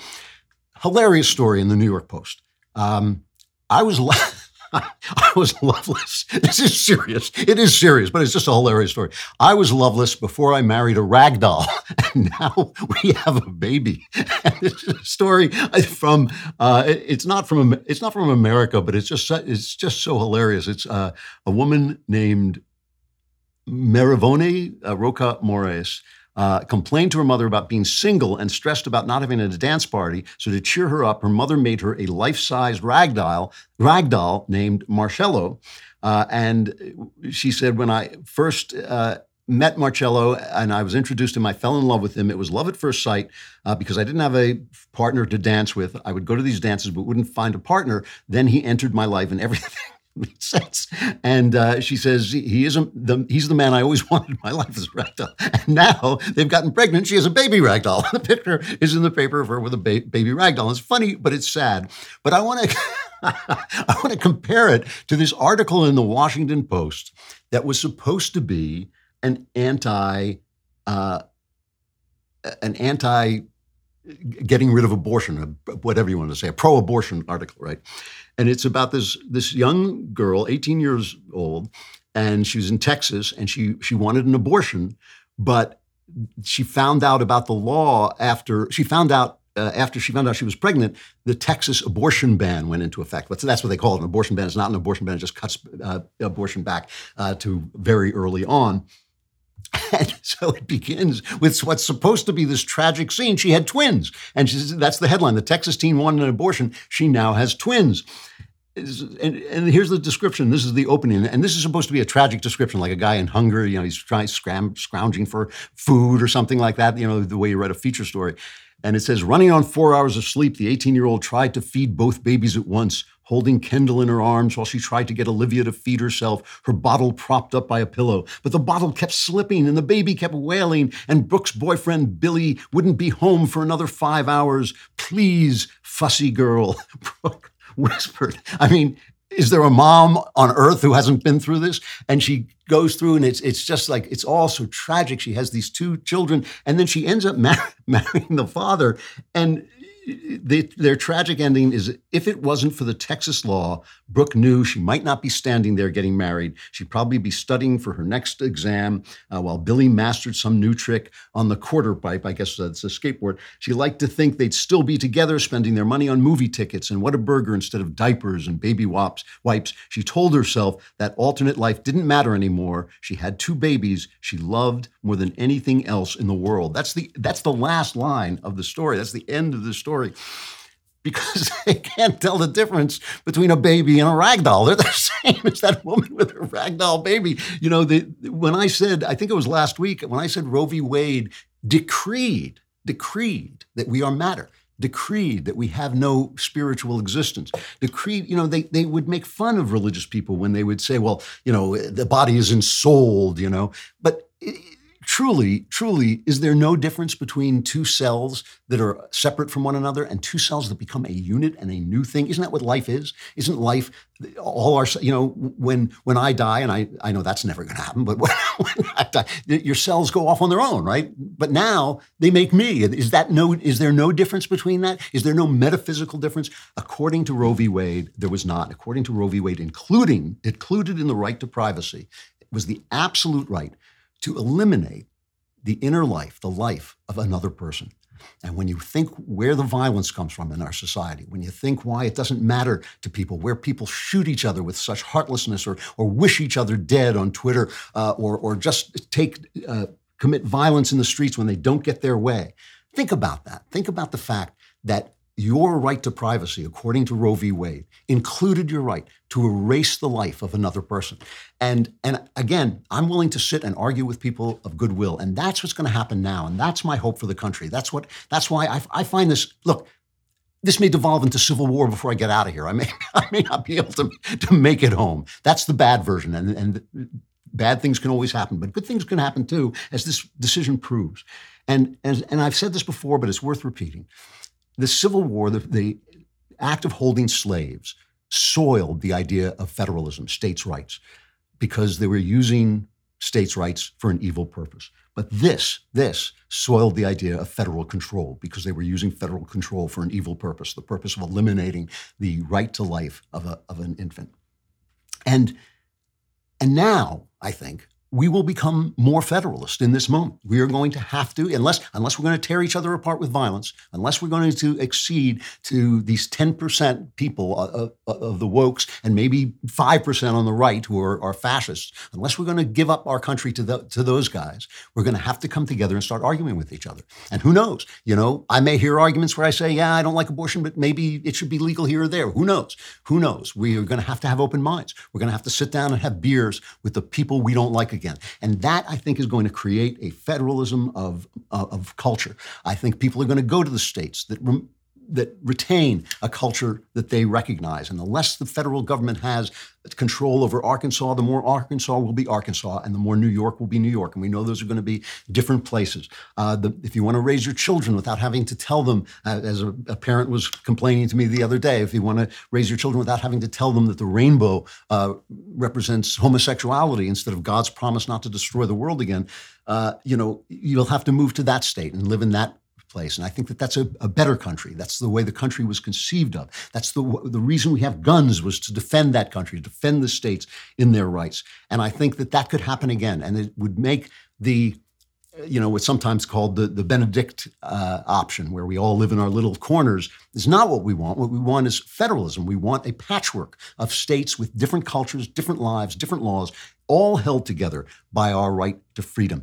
Hilarious story in the New York Post. Um, I was. I was loveless. This is serious. It is serious, but it's just a hilarious story. I was loveless before I married a rag doll, and now we have a baby. And this is a story from. Uh, it's not from. It's not from America, but it's just. It's just so hilarious. It's uh, a woman named Marivone uh, Roca Moraes uh, complained to her mother about being single and stressed about not having a dance party. So to cheer her up, her mother made her a life-size rag doll, rag doll named Marcello. Uh, and she said, when I first uh, met Marcello and I was introduced to him. I fell in love with him. It was love at first sight uh, because I didn't have a partner to dance with. I would go to these dances but wouldn't find a partner. Then he entered my life and everything makes sense. And uh, she says he isn't the he's the man I always wanted my life as a ragdoll. And now they've gotten pregnant. She has a baby ragdoll. The picture is in the paper of her with a ba- baby ragdoll. It's funny, but it's sad. But I want to I want to compare it to this article in the Washington Post that was supposed to be an anti uh, an anti getting rid of abortion, whatever you want to say, a pro-abortion article, right? And it's about this this young girl, 18 years old, and she was in Texas, and she she wanted an abortion, but she found out about the law after she found out uh, after she found out she was pregnant, the Texas abortion ban went into effect. But that's what they call it. An abortion ban. It's not an abortion ban. It just cuts uh, abortion back uh, to very early on. And so it begins with what's supposed to be this tragic scene. She had twins. And says, that's the headline. The Texas teen wanted an abortion. She now has twins. And, and, here's the description. This is the opening, and this is supposed to be a tragic description, like a guy in hunger. You know, he's trying scram, scrounging for food or something like that. You know, the way you read a feature story. And it says, running on four hours of sleep, the 18 year old tried to feed both babies at once, holding Kendall in her arms while she tried to get Olivia to feed herself, her bottle propped up by a pillow. But the bottle kept slipping and the baby kept wailing, and Brooke's boyfriend, Billy, wouldn't be home for another five hours. Please, fussy girl, Brooke whispered. I mean, is there a mom on earth who hasn't been through this? And she goes through, and it's it's just like it's all so tragic. She has these two children, and then she ends up mar- marrying the father, and the, their tragic ending is if it wasn't for the Texas law, Brooke knew she might not be standing there getting married. She'd probably be studying for her next exam uh, while Billy mastered some new trick on the quarter pipe. I guess that's a skateboard. She liked to think they'd still be together, spending their money on movie tickets and Whataburger instead of diapers and baby wipes. Wipes. She told herself that alternate life didn't matter anymore. She had two babies she loved more than anything else in the world. That's the that's the last line of the story. That's the end of the story. Because they can't tell the difference between a baby and a rag doll. They're the same as that woman with her rag doll baby. You know, the, when I said, I think it was last week, when I said Roe v. Wade decreed, decreed that we are matter decreed that we have no spiritual existence. Decreed, you know, they, they would make fun of religious people when they would say, well, you know, the body is ensouled, you know. But truly, truly, is there no difference between two cells that are separate from one another and two cells that become a unit and a new thing? Isn't that what life is? Isn't life all our, you know, when when I die, and I, I know that's never going to happen, but when, when I die, your cells go off on their own, right? But now they make me. Is that no, is there no difference between that? Is there no metaphysical difference? According to Roe v. Wade, there was not. According to Roe v. Wade, including, included in the right to privacy, was the absolute right to eliminate the inner life, the life of another person. And when you think where the violence comes from in our society, when you think why it doesn't matter to people, where people shoot each other with such heartlessness or, or wish each other dead on Twitter uh, or, or just take, uh, commit violence in the streets when they don't get their way, think about that. Think about the fact that your right to privacy, according to Roe v. Wade, included your right to erase the life of another person. And, and again, I'm willing to sit and argue with people of goodwill. And that's what's going to happen now. And that's my hope for the country. That's, what, that's why I, I find this look, this may devolve into civil war before I get out of here. I may, I may not be able to, to make it home. That's the bad version. And, and bad things can always happen, but good things can happen too, as this decision proves. And, and, and I've said this before, but it's worth repeating the Civil War, the, the act of holding slaves, soiled the idea of federalism, states' rights, because they were using states' rights for an evil purpose. But this, this soiled the idea of federal control because they were using federal control for an evil purpose, the purpose of eliminating the right to life of, a, of an infant. And, and now, I think, we will become more federalist in this moment. We are going to have to, unless unless we're going to tear each other apart with violence, unless we're going to accede to these 10% people of, of the wokes and maybe 5% on the right who are, are fascists, unless we're going to give up our country to, the, to those guys, we're going to have to come together and start arguing with each other. And who knows? You know, I may hear arguments where I say, yeah, I don't like abortion, but maybe it should be legal here or there. Who knows? Who knows? We are going to have to have open minds. We're going to have to sit down and have beers with the people we don't like again. And that, I think, is going to create a federalism of, uh, of culture. I think people are going to go to the states that that retain a culture that they recognize. And the less the federal government has control over Arkansas, the more Arkansas will be Arkansas, and the more New York will be New York. And we know those are going to be different places. Uh, the, if you want to raise your children without having to tell them, uh, as a, a, parent was complaining to me the other day, if you want to raise your children without having to tell them that the rainbow uh, represents homosexuality instead of God's promise not to destroy the world again, uh, you know, you'll have to move to that state and live in that place. And I think that that's a, a, better country. That's the way the country was conceived of. That's the, the reason we have guns was to defend that country, to defend the states in their rights. And I think that that could happen again. And it would make the you know, what's sometimes called the, the Benedict uh, option, where we all live in our little corners, is not what we want. What we want is federalism. We want a patchwork of states with different cultures, different lives, different laws, all held together by our right to freedom.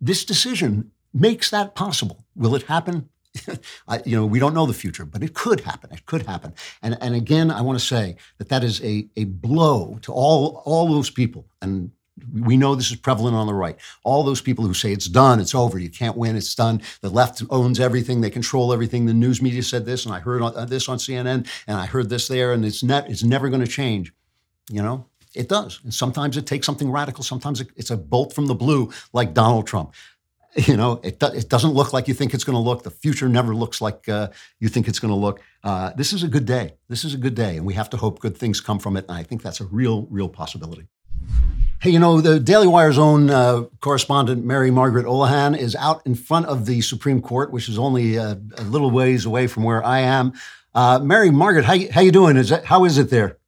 This decision makes that possible. Will it happen? I, you know, we don't know the future, but it could happen. It could happen. And, and again, I want to say that that is a, a blow to all, all those people. And we know this is prevalent on the right. All those people who say it's done, it's over, you can't win, it's done. The left owns everything, they control everything. The news media said this, and I heard this on CNN, and I heard this there, and it's net, it's never going to change. You know, it does. And sometimes it takes something radical. Sometimes it's a bolt from the blue, like Donald Trump. You know, it, do, it doesn't look like you think it's going to look. The future never looks like uh, you think it's going to look. Uh, this is a good day. This is a good day, and we have to hope good things come from it. And I think that's a real, real possibility. Hey, you know, the Daily Wire's own uh, correspondent, Mary Margaret Olohan, is out in front of the Supreme Court, which is only a, a little ways away from where I am. Uh, Mary Margaret, how, how you doing? Is that, how is it there?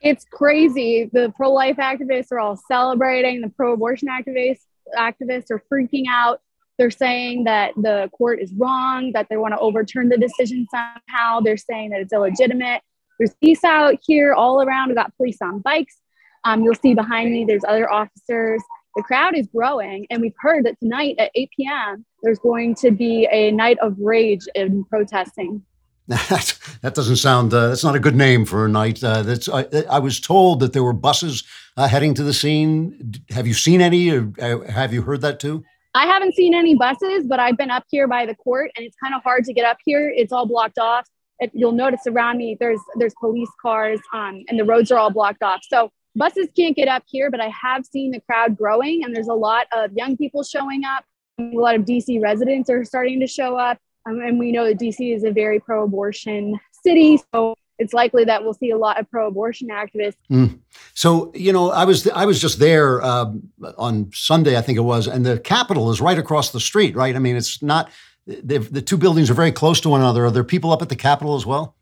It's crazy. The pro-life activists are all celebrating. The pro-abortion activists activists are freaking out. They're saying that the court is wrong, that they want to overturn the decision somehow. They're saying that it's illegitimate. There's peace out here all around. We've got police on bikes. Um, you'll see behind me, there's other officers. The crowd is growing, and we've heard that tonight at 8 p.m., there's going to be a night of rage in protesting. that, that doesn't sound, uh, that's not a good name for a night. Uh, that's, I, I, was told that there were buses uh, heading to the scene. Have you seen any, uh, have you heard that too? I haven't seen any buses, but I've been up here by the court, and it's kind of hard to get up here. It's all blocked off. You'll notice around me there's there's police cars, um, and the roads are all blocked off. So buses can't get up here, but I have seen the crowd growing, and there's a lot of young people showing up. A lot of DC residents are starting to show up, um, and we know that DC is a very pro-abortion city, so it's likely that we'll see a lot of pro-abortion activists. Mm. So you know, I was I was just there um, on Sunday, I think it was, and the Capitol is right across the street, right? I mean, it's not the two buildings are very close to one another. Are there people up at the Capitol as well?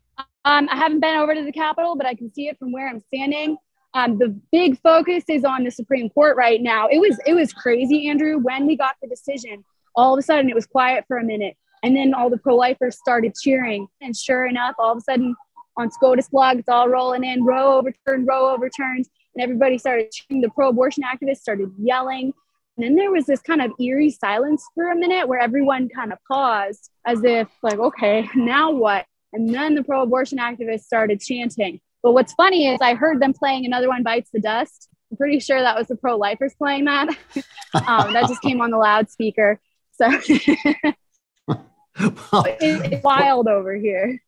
Um, I haven't been over to the Capitol, but I can see it from where I'm standing. Um, the big focus is on the Supreme Court right now. It was it was crazy, Andrew. When we got the decision, all of a sudden it was quiet for a minute, and then all the pro-lifers started cheering. And sure enough, all of a sudden on SCOTUSblog, it's all rolling in, Roe overturned, Roe overturned, and everybody started cheering. The pro-abortion activists started yelling. And then there was this kind of eerie silence for a minute where everyone kind of paused as if, like, okay, now what? And then the pro abortion activists started chanting, but what's funny is I heard them playing Another One Bites the Dust. I'm pretty sure that was the pro lifers playing that. um, that just came on the loudspeaker. So it's wild over here.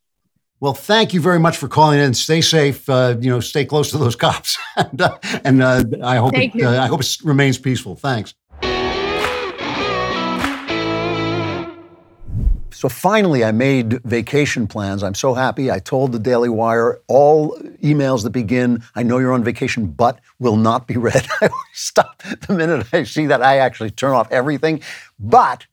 Well, thank you very much for calling in. Stay safe. Uh, you know, stay close to those cops, and, uh, and uh, I hope it, uh, I hope it remains peaceful. Thanks. So finally, I made vacation plans. I'm so happy. I told the Daily Wire all emails that begin, I know you're on vacation, but will not be read. I stop the minute I see that. I actually turn off everything. But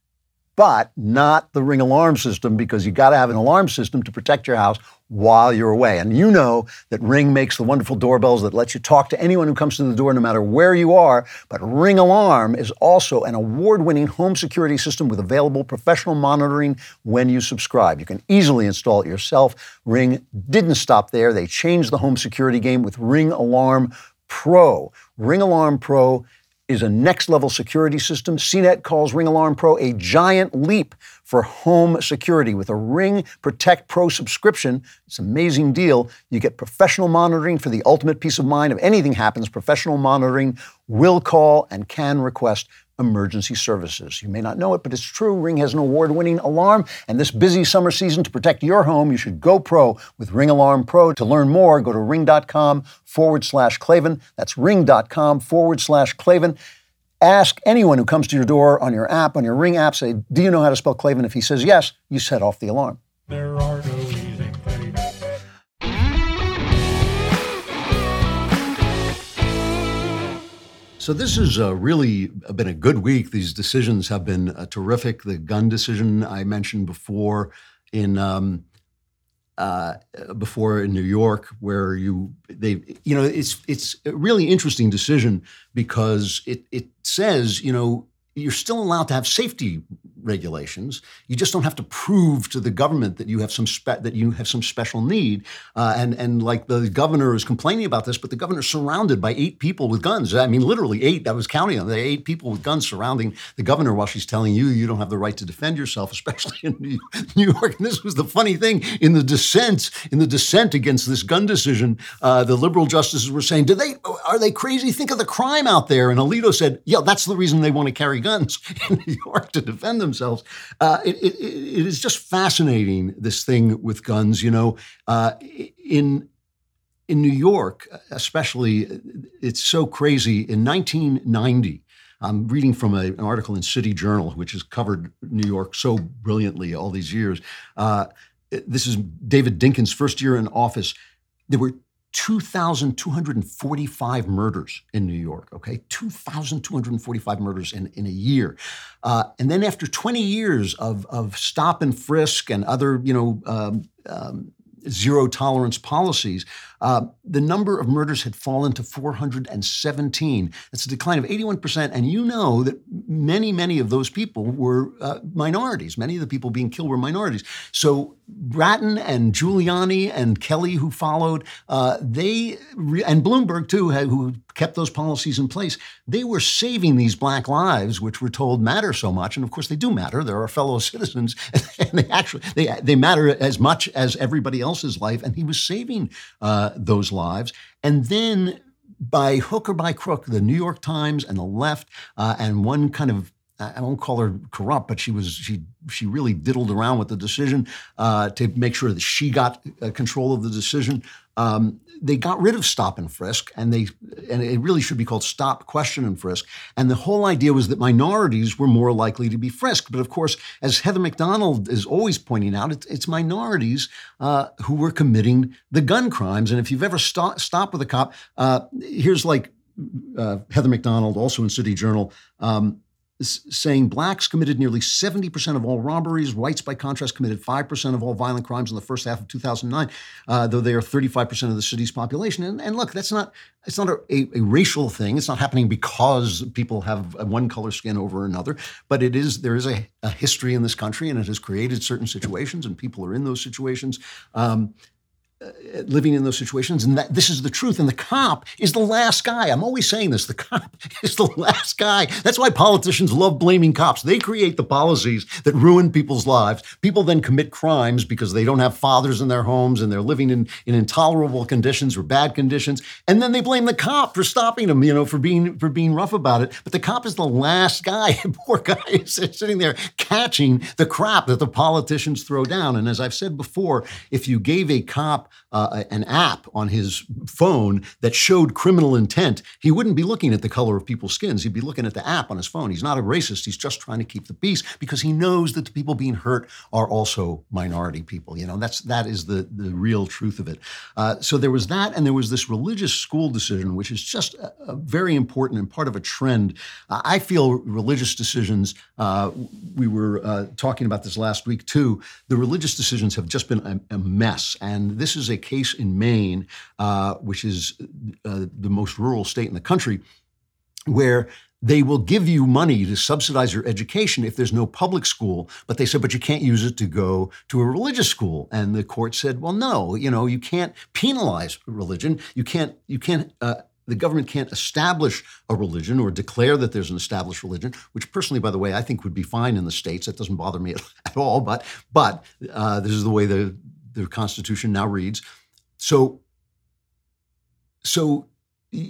but not the ring alarm system because you got to have an alarm system to protect your house while you're away. And you know that Ring makes the wonderful doorbells that let you talk to anyone who comes to the door no matter where you are. But Ring Alarm is also an award winning home security system with available professional monitoring when you subscribe. You can easily install it yourself. Ring didn't stop there, they changed the home security game with Ring Alarm Pro. Ring Alarm Pro is a next level security system. CNET calls Ring Alarm Pro a giant leap for home security. With a Ring Protect Pro subscription, it's an amazing deal. You get professional monitoring for the ultimate peace of mind. If anything happens, professional monitoring will call and can request emergency services. You may not know it, but it's true. Ring has an award winning alarm. And this busy summer season, to protect your home, you should go pro with Ring Alarm Pro. To learn more, go to ring.com forward slash Klavan. That's ring.com forward slash Klavan. Ask anyone who comes to your door on your app, on your Ring app, say, Do you know how to spell Klavan? If he says yes, you set off the alarm. There are no So this has uh, really been a good week. These decisions have been uh, terrific. The gun decision I mentioned before in um, uh, before in New York, where you they you know it's it's a really interesting decision because it it says you know you're still allowed to have safety regulations. You just don't have to prove to the government that you have some spe- that you have some special need. Uh, and and like the governor is complaining about this, but the governor's surrounded by eight people with guns. I mean, literally eight. I was counting them. There eight people with guns surrounding the governor while she's telling you you don't have the right to defend yourself, especially in New York. And this was the funny thing in the dissent in the dissent against this gun decision. Uh, the liberal justices were saying, "Do they are they crazy? Think of the crime out there." And Alito said, "Yeah, that's the reason they want to carry guns in New York to defend themselves. Uh, it, it, it is just fascinating, this thing with guns. You know, uh, in in New York, especially, it's so crazy. In 1990, I'm reading from a, an article in City Journal, which has covered New York so brilliantly all these years. Uh, this is David Dinkins' first year in office. There were 2,245 murders in New York, okay? 2,245 murders in, in a year. Uh, and then after 20 years of, of stop and frisk and other, you know, um, um, zero tolerance policies, uh, the number of murders had fallen to 417. That's a decline of 81%. And you know that many, many of those people were uh, minorities. Many of the people being killed were minorities. So Bratton and Giuliani and Kelly, who followed, uh, they re- and Bloomberg too, who kept those policies in place. They were saving these black lives, which we're told matter so much, and of course they do matter. They're our fellow citizens, and they actually they they matter as much as everybody else's life. And he was saving uh, those lives, and then by hook or by crook, the New York Times and the left uh, and one kind of I won't call her corrupt, but she was she she really diddled around with the decision uh, to make sure that she got uh, control of the decision. Um, they got rid of stop and frisk, and they and it really should be called stop, question, and frisk. And the whole idea was that minorities were more likely to be frisked. But of course, as Heather Mac Donald is always pointing out, it's, it's minorities uh, who were committing the gun crimes. And if you've ever sto- stopped with a cop, uh, here's like uh, Heather Mac Donald, also in City Journal. Um, saying blacks committed nearly 70% of all robberies. Whites, by contrast, committed 5% of all violent crimes in the first half of 2009, uh, though they are 35% of the city's population. And, and look, that's not it's not a, a, a, racial thing. It's not happening because people have one color skin over another, but it is there is a, a history in this country, and it has created certain situations, and people are in those situations. Um, living in those situations, and that this is the truth. And the cop is the last guy. I'm always saying this: the cop is the last guy. That's why politicians love blaming cops. They create the policies that ruin people's lives. People then commit crimes because they don't have fathers in their homes and they're living in, in intolerable conditions or bad conditions, and then they blame the cop for stopping them. You know, for being for being rough about it. But the cop is the last guy. Poor guy is sitting there catching the crap that the politicians throw down. And as I've said before, if you gave a cop uh, an app on his phone that showed criminal intent, he wouldn't be looking at the color of people's skins. He'd be looking at the app on his phone. He's not a racist. He's just trying to keep the peace because he knows that the people being hurt are also minority people. You know, that's that is the the real truth of it. Uh, so there was that, and there was this religious school decision, which is just a, a very important and part of a trend. Uh, I feel religious decisions. Uh, we were uh, talking about this last week too. The religious decisions have just been a, a mess, and this is is a case in Maine, uh, which is uh, the most rural state in the country, where they will give you money to subsidize your education if there's no public school. But they said, but you can't use it to go to a religious school. And the court said, well, no, you know, you can't penalize religion. You can't, you can't. Uh, the government can't establish a religion or declare that there's an established religion, which personally, by the way, I think would be fine in the states. That doesn't bother me at, all. But but uh, this is the way the the Constitution now reads. So, so,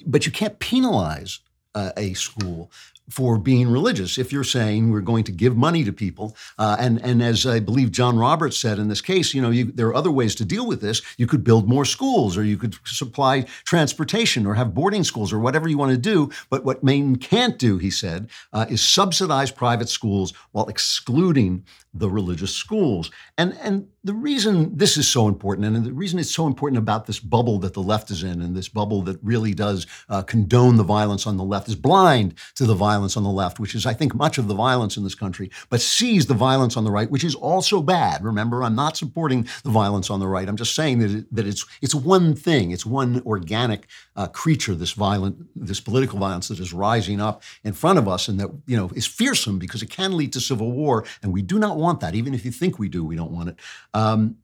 but you can't penalize uh, a school for being religious. If you're saying we're going to give money to people, uh, and and as I believe John Roberts said in this case, you know, you, there are other ways to deal with this. You could build more schools, or you could supply transportation, or have boarding schools, or whatever you want to do. But what Maine can't do, he said, uh, is subsidize private schools while excluding the religious schools. And, and the reason this is so important, and the reason it's so important about this bubble that the left is in, and this bubble that really does uh, condone the violence on the left, is blind to the violence on the left, which is, I think, much of the violence in this country, but sees the violence on the right, which is also bad. Remember, I'm not supporting the violence on the right. I'm just saying that, it, that it's, it's one thing, it's one organic uh, creature, this violent, this political violence that is rising up in front of us and that, you know, is fearsome because it can lead to civil war. And we do not want that. Even if you think we do, we don't want it. Um,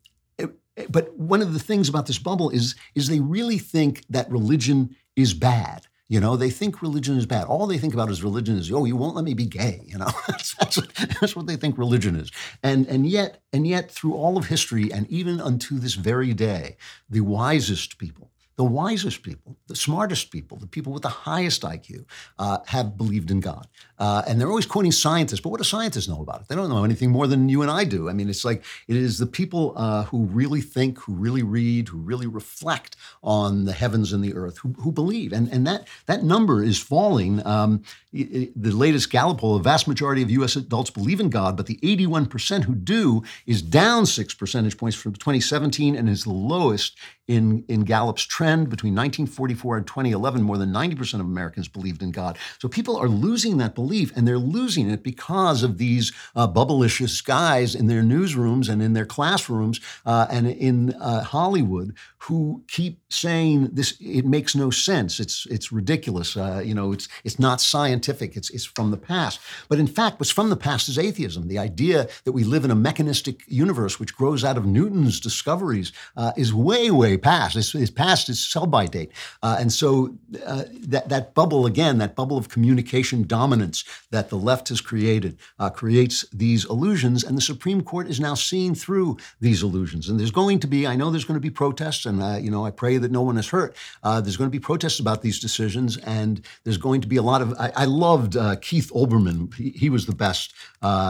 but one of the things about this bubble is, is they really think that religion is bad. You know, they think religion is bad. All they think about is religion is, oh, you won't let me be gay. You know, that's, that's, what, that's what they think religion is. And and yet and yet, through all of history and even unto this very day, the wisest people, the wisest people, the smartest people, the people with the highest IQ uh, have believed in God. Uh, and they're always quoting scientists, but what do scientists know about it? They don't know anything more than you and I do. I mean, it's like it is the people uh, who really think, who really read, who really reflect on the heavens and the earth, who, who believe. And, and that, that number is falling. Um, the latest Gallup poll, the vast majority of U.S. adults believe in God, but the 81% who do is down six percentage points from 2017 and is the lowest in, in Gallup's trend between 1944 and 2011. More than 90% of Americans believed in God. So people are losing that belief, and they're losing it because of these uh, bubblicious guys in their newsrooms and in their classrooms uh, and in uh, Hollywood who keep saying this. It makes no sense. It's it's ridiculous. Uh, you know, it's it's not scientific. It's it's from the past. But in fact, what's from the past is atheism. The idea that we live in a mechanistic universe which grows out of Newton's discoveries uh, is way way past. It's, it's past its sell-by date. Uh, and so uh, that, that bubble, again, that bubble of communication dominance that the left has created uh, creates these illusions. And the Supreme Court is now seeing through these illusions. And there's going to be, I know there's going to be protests, and, uh, you know, I pray that no one is hurt. Uh, there's going to be protests about these decisions, and there's going to be a lot of, I, I loved uh, Keith Olbermann. He, he, was the best.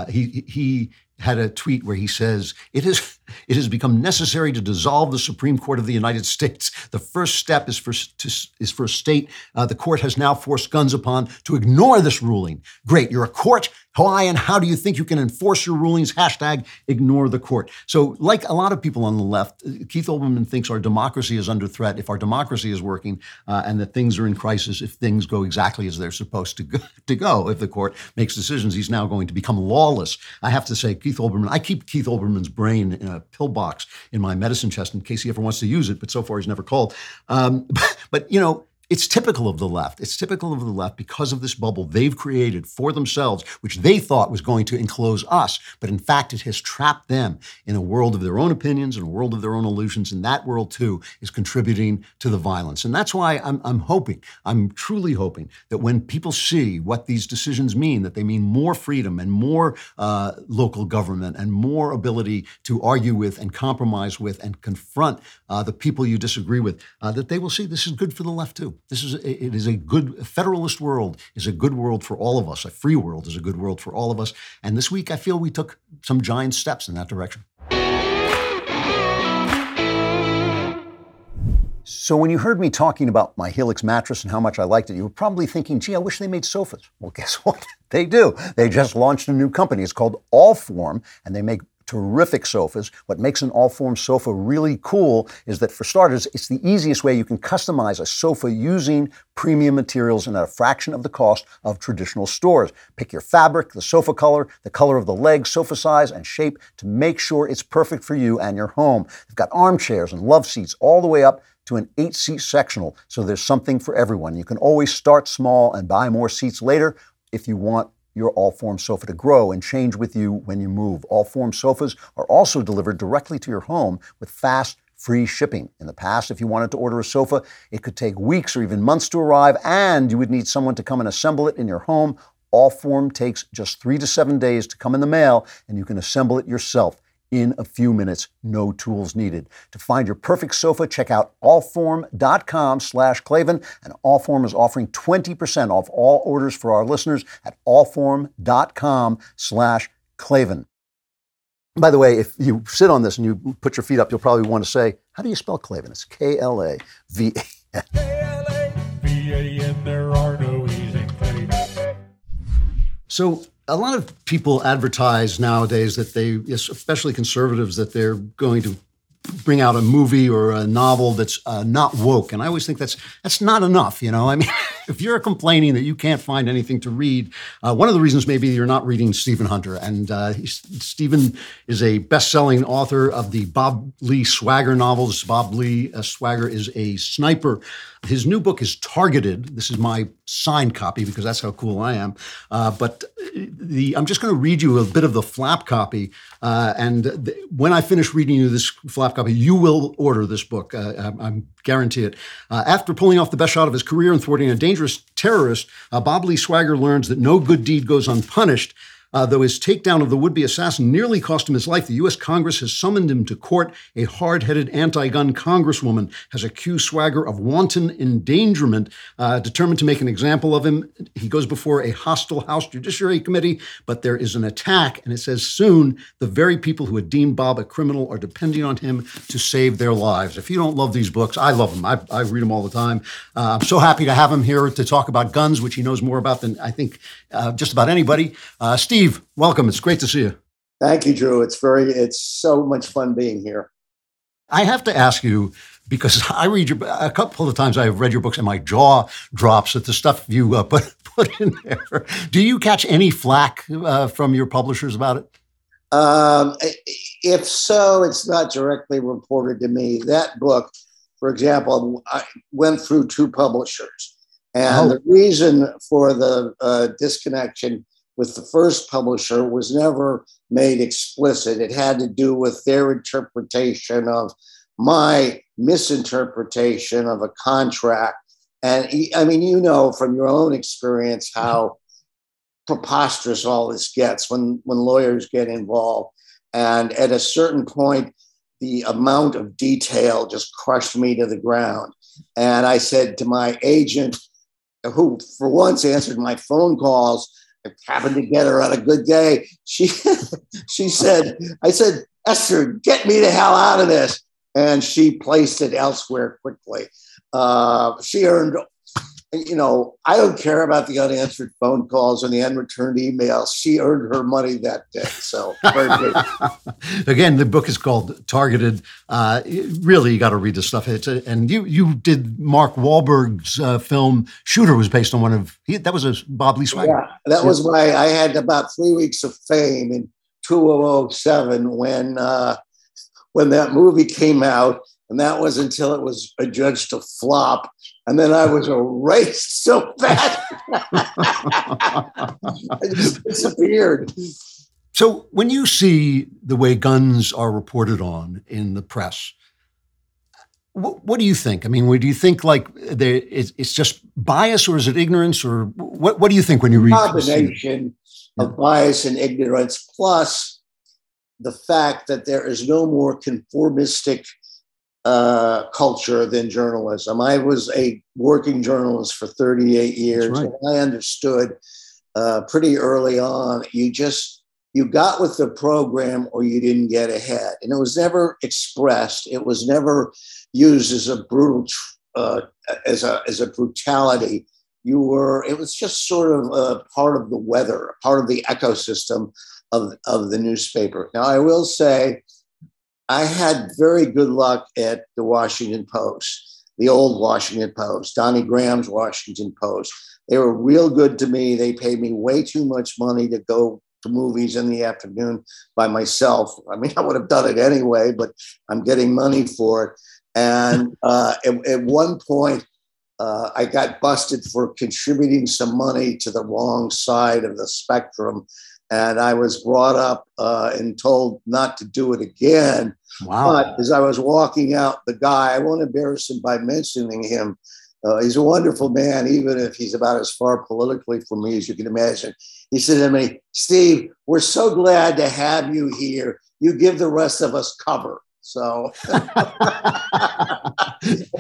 he, he had a tweet where he says, it, is, it has become necessary to dissolve the Supreme Court of the United States. The first step is for, to, is for a state uh, the court has now forced guns upon to ignore this ruling. Great, you're a court. And how do you think you can enforce your rulings? Hashtag ignore the court. So, like a lot of people on the left, Keith Olbermann thinks our democracy is under threat if our democracy is working uh, and that things are in crisis if things go exactly as they're supposed to go, to go. If the court makes decisions, he's now going to become lawless. I have to say, Keith Olbermann, I keep Keith Olbermann's brain in a pillbox in my medicine chest in case he ever wants to use it, but so far he's never called. Um, but, but, you know, it's typical of the left. It's typical of the left because of this bubble they've created for themselves, which they thought was going to enclose us. But in fact, it has trapped them in a world of their own opinions and a world of their own illusions. And that world, too, is contributing to the violence. And that's why I'm, I'm hoping, I'm truly hoping that when people see what these decisions mean, that they mean more freedom and more uh, local government and more ability to argue with and compromise with and confront uh, the people you disagree with, uh, that they will see this is good for the left, too. This is it is a good a federalist world is a good world for all of us. A free world is a good world for all of us. And this week, I feel we took some giant steps in that direction. So, when you heard me talking about my Helix mattress and how much I liked it, you were probably thinking, gee, I wish they made sofas. Well, guess what? They do. They just launched a new company. It's called Allform, and they make terrific sofas. What makes an Allform sofa really cool is that, for starters, it's the easiest way you can customize a sofa using premium materials and at a fraction of the cost of traditional stores. Pick your fabric, the sofa color, the color of the legs, sofa size, and shape to make sure it's perfect for you and your home. They've got armchairs and love seats all the way up to an eight seat sectional, so there's something for everyone. You can always start small and buy more seats later if you want your Allform sofa to grow and change with you when you move. Allform sofas are also delivered directly to your home with fast, free shipping. In the past, if you wanted to order a sofa, it could take weeks or even months to arrive, and you would need someone to come and assemble it in your home. Allform takes just three to seven days to come in the mail, and you can assemble it yourself in a few minutes, no tools needed. To find your perfect sofa, check out allform.com slash Klavan. And Allform is offering 20% off all orders for our listeners at allform.com slash Klavan. By the way, if you sit on this and you put your feet up, you'll probably want to say, how do you spell Klavan? It's K-L-A-V-A-N. K-L-A-V-A-N, there are no E's in Klavan. So a lot of people advertise nowadays that they, especially conservatives, that they're going to bring out a movie or a novel that's uh, not woke, and I always think that's that's not enough. You know, I mean, if you're complaining that you can't find anything to read, uh, one of the reasons maybe you're not reading Stephen Hunter, and uh, Stephen is a best-selling author of the Bob Lee Swagger novels. Bob Lee uh, Swagger is a sniper his new book is targeted. This is my signed copy because that's how cool I am. Uh, but the, I'm just going to read you a bit of the flap copy. Uh, and the, when I finish reading you this flap copy, you will order this book. Uh, I, I, guarantee it. Uh, after pulling off the best shot of his career and thwarting a dangerous terrorist, uh, Bob Lee Swagger learns that no good deed goes unpunished. Uh, though his takedown of the would be assassin nearly cost him his life, the U.S. Congress has summoned him to court. A hard headed anti gun congresswoman has accused Swagger of wanton endangerment, uh, determined to make an example of him. He goes before a hostile House Judiciary Committee, but there is an attack, and it says soon the very people who had deemed Bob a criminal are depending on him to save their lives. If you don't love these books, I love them. I, I read them all the time. Uh, I'm so happy to have him here to talk about guns, which he knows more about than I think uh, just about anybody. Uh, Steve Steve, welcome. It's great to see you. Thank you, Drew. It's very, it's so much fun being here. I have to ask you because I read your a couple of times I have read your books and my jaw drops at the stuff you uh, put put in there. Do you catch any flack uh, from your publishers about it? Um, if so, it's not directly reported to me. That book, for example, I went through two publishers, and oh. the reason for the uh, disconnection with the first publisher was never made explicit. It had to do with their interpretation of my misinterpretation of a contract. And I mean, you know from your own experience how preposterous all this gets when, when lawyers get involved. And at a certain point, the amount of detail just crushed me to the ground. And I said to my agent, who for once answered my phone calls, happened to get her on a good day. She she said, I said, Esther, get me the hell out of this. And she placed it elsewhere quickly. Uh, she earned you know, I don't care about the unanswered phone calls and the unreturned emails. She earned her money that day. So, again, the book is called Targeted. Uh, really, you got to read the stuff. It's a, and you you did Mark Wahlberg's uh, film Shooter was based on one of he, that was a Bob Lee Swagger. Yeah, that was why I had about three weeks of fame in 2007 when uh, when that movie came out and that was until it was adjudged to flop. And then I was erased so fast. I just disappeared. So when you see the way guns are reported on in the press, what, what do you think? I mean, do you think like it's just bias, or is it ignorance, or what? What do you think when you read? Combination of bias and ignorance, plus the fact that there is no more conformistic uh, culture than journalism. I was a working journalist for 38 years, right. and I understood uh, pretty early on. You just you got with the program, or you didn't get ahead, and it was never expressed. It was never used as a brutal, uh, as a as a brutality. You were. It was just sort of a part of the weather, part of the ecosystem of of the newspaper. Now, I will say I had very good luck at the Washington Post, the old Washington Post, Donnie Graham's Washington Post. They were real good to me. They paid me way too much money to go to movies in the afternoon by myself. I mean, I would have done it anyway, but I'm getting money for it. And uh, at, at, one point, uh, I got busted for contributing some money to the wrong side of the spectrum and I was brought up uh, and told not to do it again. Wow. But as I was walking out, the guy, I won't embarrass him by mentioning him. Uh, he's a wonderful man, even if he's about as far politically from me as you can imagine. He said to me, Steve, we're so glad to have you here. You give the rest of us cover. So I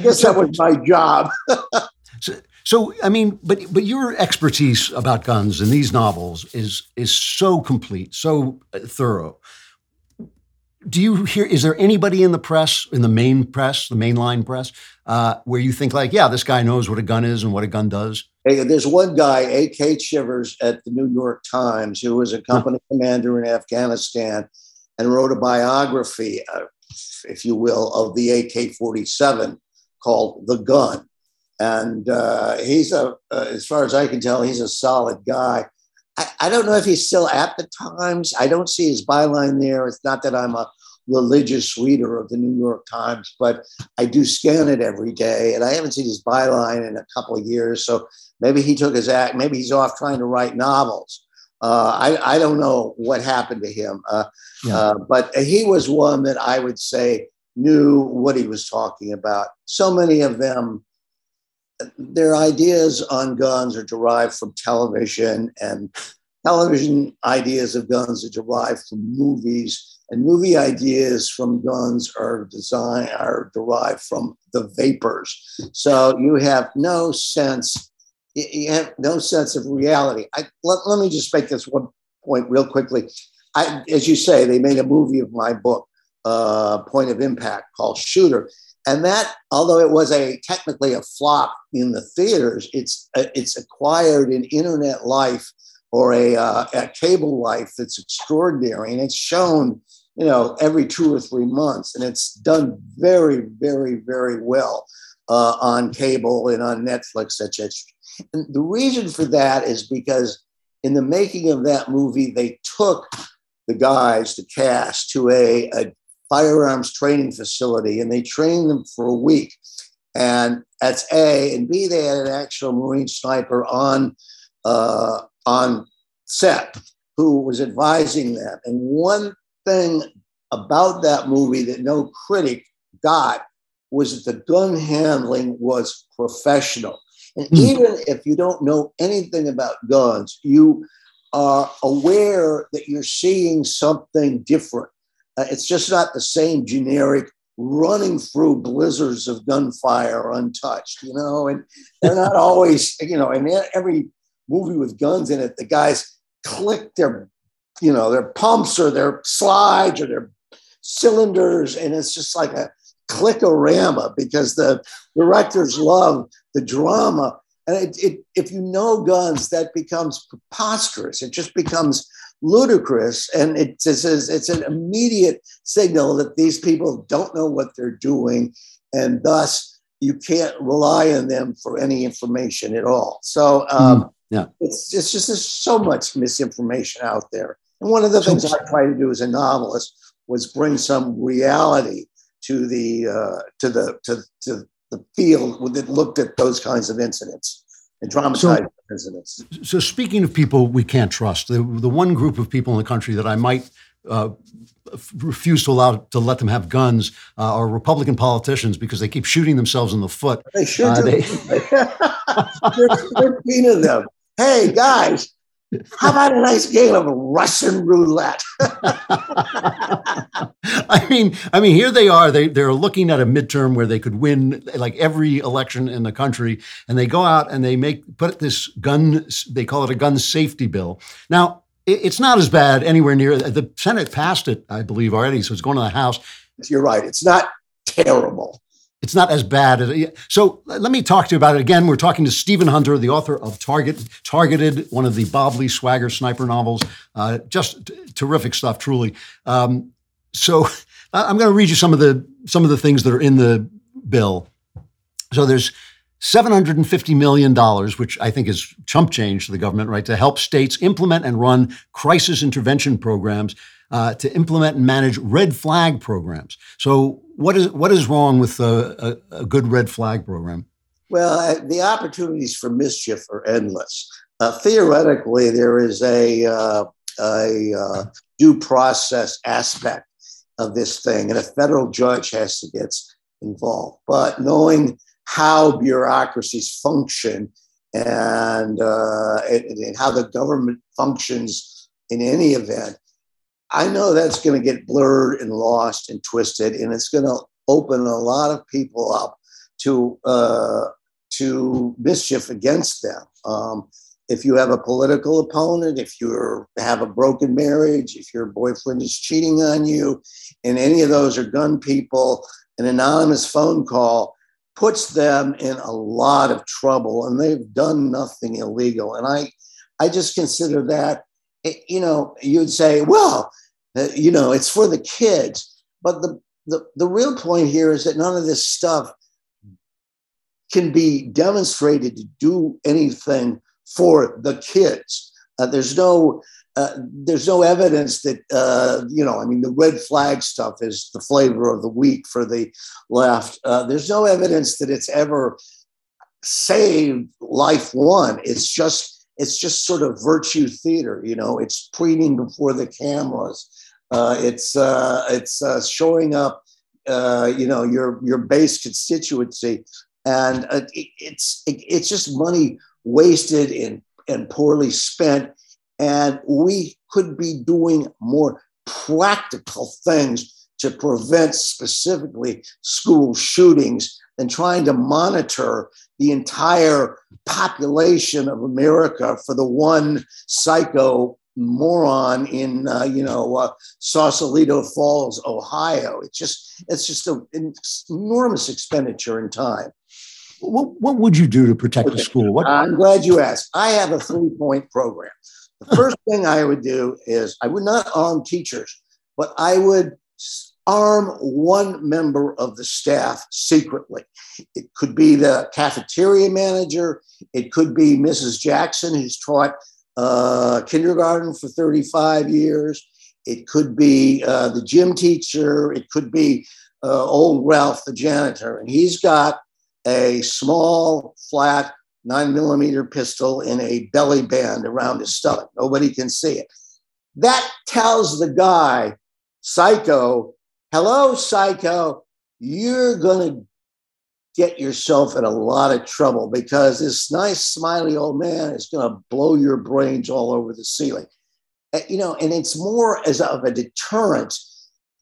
guess that was my job. so, so, I mean, but but your expertise about guns in these novels is is so complete, so uh, thorough. Do you hear? Is there anybody in the press, in the main press, the mainline press, uh, where you think like, yeah, this guy knows what a gun is and what a gun does? Hey, there's one guy, A.K. Chivers, at the New York Times, who was a company commander in Afghanistan and wrote a biography, uh, if you will, of the AK 47 called The Gun. And uh, he's a, uh, as far as I can tell, he's a solid guy. I, I don't know if he's still at the Times. I don't see his byline there. It's not that I'm a religious reader of the New York Times, but I do scan it every day, and I haven't seen his byline in a couple of years. So maybe he took his act. Maybe he's off trying to write novels. Uh, I, I don't know what happened to him, uh, yeah. uh, but he was one that I would say knew what he was talking about. So many of them, their ideas on guns are derived from television, and television ideas of guns are derived from movies, and movie ideas from guns are design are derived from the vapors. So you have no sense you have no sense of reality. I, let, let me just make this one point real quickly. I, as you say, they made a movie of my book, uh, Point of Impact, called Shooter, and that, although it was a technically a flop in the theaters, it's uh, it's acquired an internet life or a, uh, a cable life that's extraordinary, and it's shown, you know, every two or three months, and it's done very, very, very well uh, on cable and on Netflix, as and the reason for that is because in the making of that movie, they took the guys, the cast, to a, a firearms training facility and they trained them for a week. And that's A. And B, they had an actual Marine sniper on, uh, on set who was advising them. And one thing about that movie that no critic got was that the gun handling was professional. And mm. even if you don't know anything about guns, you are aware that you're seeing something different. Uh, it's just not the same generic running through blizzards of gunfire untouched, you know, and they're not always, you know, in every movie with guns in it, the guys click their, you know, their pumps or their slides or their cylinders, and it's just like a clickorama because the directors love the drama. And it, it, if you know guns, that becomes preposterous. It just becomes ludicrous. And it's, it's, it's an immediate signal that these people don't know what they're doing. And thus, you can't rely on them for any information at all. So, um, mm, yeah, it's, it's just there's so much misinformation out there. And one of the things I try to do as a novelist was bring some reality to the uh, to the to, to the field that looked at those kinds of incidents and dramatized so, incidents. So, speaking of people we can't trust, the the one group of people in the country that I might. Uh, refuse to allow to let them have guns uh, are Republican politicians because they keep shooting themselves in the foot. They should. Uh, they, 13 of them. Hey guys, how about a nice game of Russian roulette? I mean, I mean, here they are. They they're looking at a midterm where they could win like every election in the country, and they go out and they make put this gun. They call it a gun safety bill. Now, it, it's not as bad anywhere near. The Senate passed it, I believe, already, so it's going to the House. You're right. It's not terrible it's not as bad as so let me talk to you about it again we're talking to stephen hunter the author of target targeted one of the bob lee swagger sniper novels uh, just t- terrific stuff truly um, so i'm going to read you some of the some of the things that are in the bill so there's $750 million, which I think is chump change to the government, right, to help states implement and run crisis intervention programs uh, to implement and manage red flag programs. So, what is what is wrong with a, a, a good red flag program? Well, the opportunities for mischief are endless. Uh, theoretically, there is a, uh, a uh, due process aspect of this thing, and a federal judge has to get involved. But knowing how bureaucracies function and, uh, and, and how the government functions in any event, I know that's going to get blurred and lost and twisted, and it's going to open a lot of people up to uh, to mischief against them. Um, if you have a political opponent, if you have a broken marriage, if your boyfriend is cheating on you, and any of those are gun people, an anonymous phone call puts them in a lot of trouble and they've done nothing illegal. And I, I just consider that, eh, you know, you'd say, well, you know, it's for the kids. But the, the, the real point here is that none of this stuff can be demonstrated to do anything for the kids. Uh, there's no uh, there's no evidence that uh, you know. I mean, the red flag stuff is the flavor of the week for the left. Uh, there's no evidence that it's ever saved life one. It's just it's just sort of virtue theater. You know, it's preening before the cameras. Uh, it's uh, it's showing up. you know, your your base constituency, and it, it's it, it's just money wasted and and poorly spent and we could be doing more practical things to prevent specifically school shootings than trying to monitor the entire population of America for the one psycho moron in uh, you know uh, Sausalito Falls, Ohio. It's just it's just an enormous expenditure in time. What, what would you do to protect the school? What? I'm glad you asked. I have a three point program. The first thing I would do is I would not arm teachers, but I would arm one member of the staff secretly. It could be the cafeteria manager, it could be Mrs. Jackson, who's taught uh, kindergarten for 35 years, it could be uh, the gym teacher, it could be uh, old Ralph, the janitor, and he's got a small, flat nine millimeter pistol in a belly band around his stomach. Nobody can see it. That tells the guy, psycho, hello, psycho, you're going to get yourself in a lot of trouble because this nice, smiley old man is going to blow your brains all over the ceiling. You know, and it's more as of a deterrent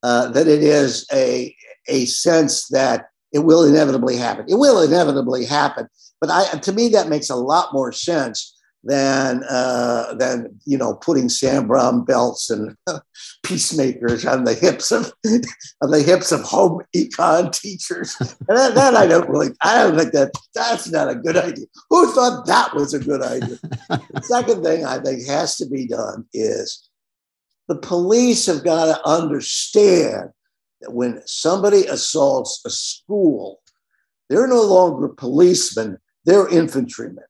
uh, that it is a, a sense that it will inevitably happen. It will inevitably happen. But I, to me, that makes a lot more sense than uh, than you know putting Sam Browne belts and peacemakers on the hips of on the hips of home econ teachers. And that, that, I don't really I don't think that that's not a good idea. Who thought that was a good idea? the second thing I think has to be done is the police have got to understand that when somebody assaults a school, they're no longer policemen, they're infantrymen.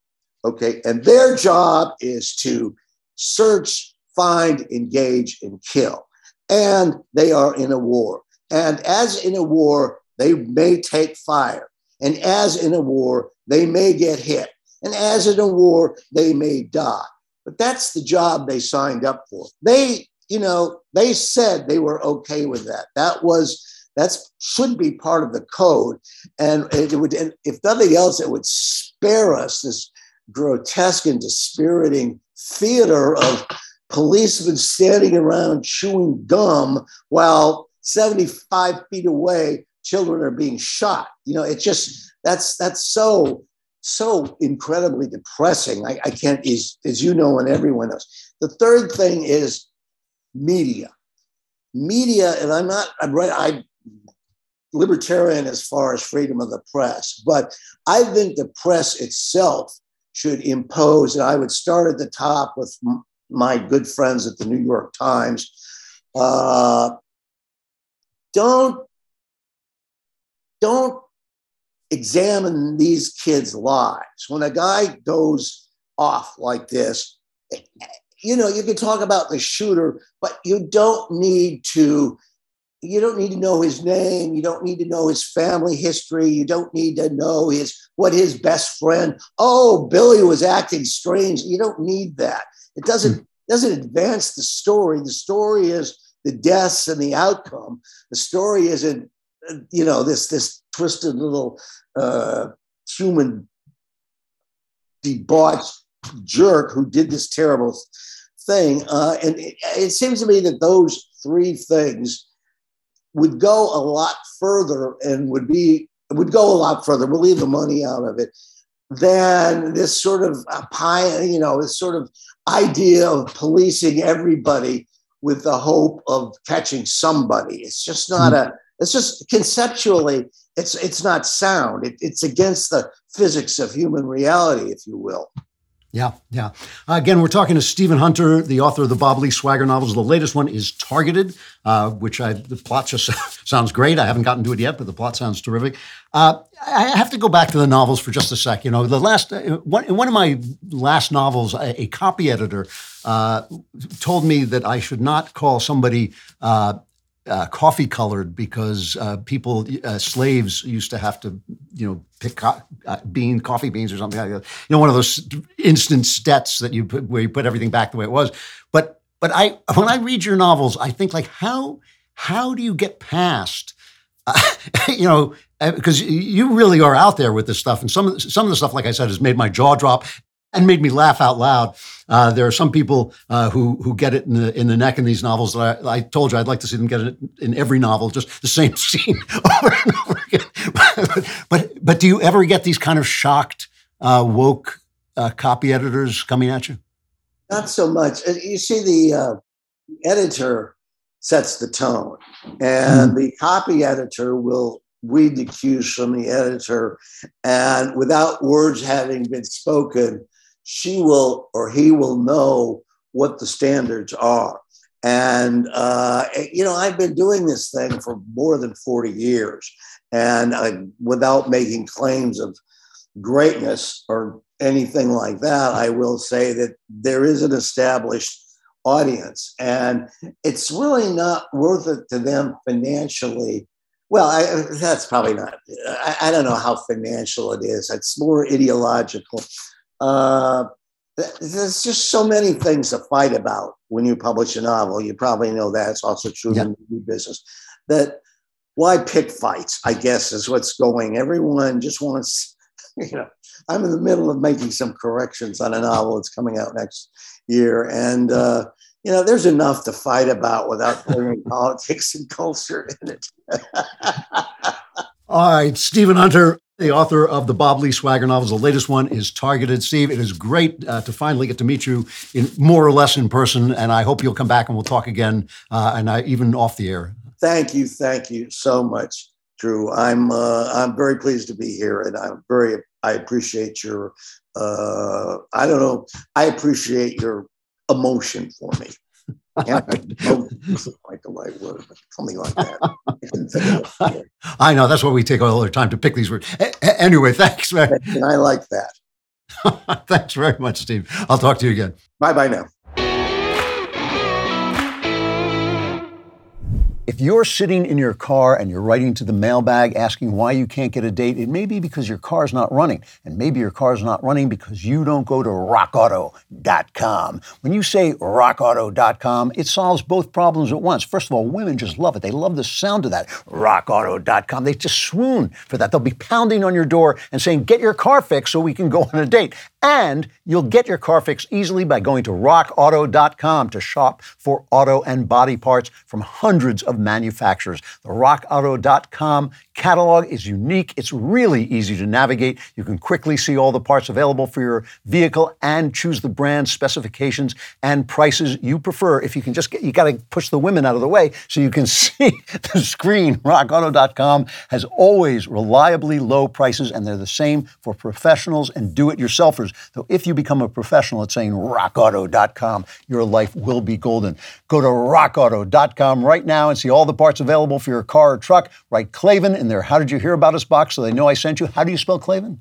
Okay. And their job is to search, find, engage, and kill. And they are in a war. And as in a war, they may take fire. And as in a war, they may get hit. And as in a war, they may die. But that's the job they signed up for. They, you know, they said they were okay with that. That was that should be part of the code, and it would, if nothing else, it would spare us this grotesque and dispiriting theater of policemen standing around chewing gum while 75 feet away children are being shot. You know it just that's that's so so incredibly depressing. I, I can't as, as you know and everyone knows. The third thing is media media and i'm not i'm right I'm libertarian as far as freedom of the press, but I think the press itself should impose, and I would start at the top with my good friends at the New York Times. Uh, don't don't examine these kids' lives. When a guy goes off like this, you know, you can talk about the shooter, but you don't need to you don't need to know his name. You don't need to know his family history. You don't need to know his what his best friend. Oh billy was acting strange. You don't need that. It doesn't hmm. doesn't advance the story. The story is the deaths and the outcome. The story isn't you know this this twisted little uh, human debauched jerk who did this terrible thing uh, and it, it seems to me that those three things would go a lot further and would be would go a lot further. We'll leave the money out of it than this sort of pie, you know, this sort of idea of policing everybody with the hope of catching somebody. It's just not a It's just conceptually, it's it's not sound. It, it's against the physics of human reality, if you will. Yeah, yeah. Uh, again, we're talking to Stephen Hunter, the author of the Bob Lee Swagger novels. The latest one is Targeted, uh, which I the plot just sounds great. I haven't gotten to it yet, but the plot sounds terrific. Uh, I have to go back to the novels for just a sec. You know, the last uh, one, one of my last novels, a, a copy editor uh, told me that I should not call somebody uh, uh, coffee colored because uh, people, uh, slaves used to have to, you know, pick co- uh, bean, coffee beans or something like that. You know, one of those instant stets that you put where you put everything back the way it was. But but I when I read your novels, I think like how how do you get past, uh, you know, because you really are out there with this stuff, and some of the, some of the stuff, like I said, has made my jaw drop and made me laugh out loud. Uh, there are some people uh, who who get it in the in the neck in these novels that I, I, told you I'd like to see them get it in every novel, just the same scene over and over again. but, but, but do you ever get these kind of shocked uh, woke uh, copy editors coming at you? Not so much. Uh, you see, the uh, editor sets the tone, and mm. the copy editor will read the cues from the editor, and without words having been spoken she will or he will know what the standards are. And, uh, you know, I've been doing this thing for more than 40 years. And I, without making claims of greatness or anything like that, I will say that there is an established audience. And it's really not worth it to them financially. Well, I, that's probably not, I, I don't know how financial it is. It's more ideological. Uh, there's just so many things to fight about when you publish a novel. You probably know that. It's also true in the movie business. That why pick fights, I guess, is what's going. Everyone just wants, you know, I'm in the middle of making some corrections on a novel that's coming out next year. And, uh, you know, there's enough to fight about without bringing politics and culture in it. All right, Stephen Hunter, the author of the Bob Lee Swagger novels. The latest one is Targeted. Steve, it is great uh, to finally get to meet you in more or less in person, and I hope you'll come back and we'll talk again, uh, and I, even off the air. Thank you, thank you so much, Drew. I'm uh, I'm very pleased to be here, and I'm very I appreciate your uh, I don't know I appreciate your emotion for me. Yeah, oh, quite the right word, but something like that. I know that's why we take all our time to pick these words. A- anyway, thanks, man. And I like that. thanks very much, Steve. I'll talk to you again. Bye bye now. If you're sitting in your car and you're writing to the mailbag asking why you can't get a date, it may be because your car's not running. And maybe your car's not running because you don't go to rockauto.com. When you say rockauto.com, it solves both problems at once. First of all, women just love it. They love the sound of that. rockauto.com. They just swoon for that. They'll be pounding on your door and saying, Get your car fixed so we can go on a date. And you'll get your car fixed easily by going to rockauto.com to shop for auto and body parts from hundreds of manufacturers. The rockauto.com catalog is unique. It's really easy to navigate. You can quickly see all the parts available for your vehicle and choose the brand specifications and prices you prefer. If you can just get, you got to push the women out of the way so you can see the screen. RockAuto.com has always reliably low prices, and they're the same for professionals and do it yourselfers. Though if you become a professional at saying RockAuto.com, your life will be golden. Go to RockAuto.com right now and see all the parts available for your car or truck. Write Klavan in their How Did You Hear About Us box so they know I sent you. How do you spell Klavan?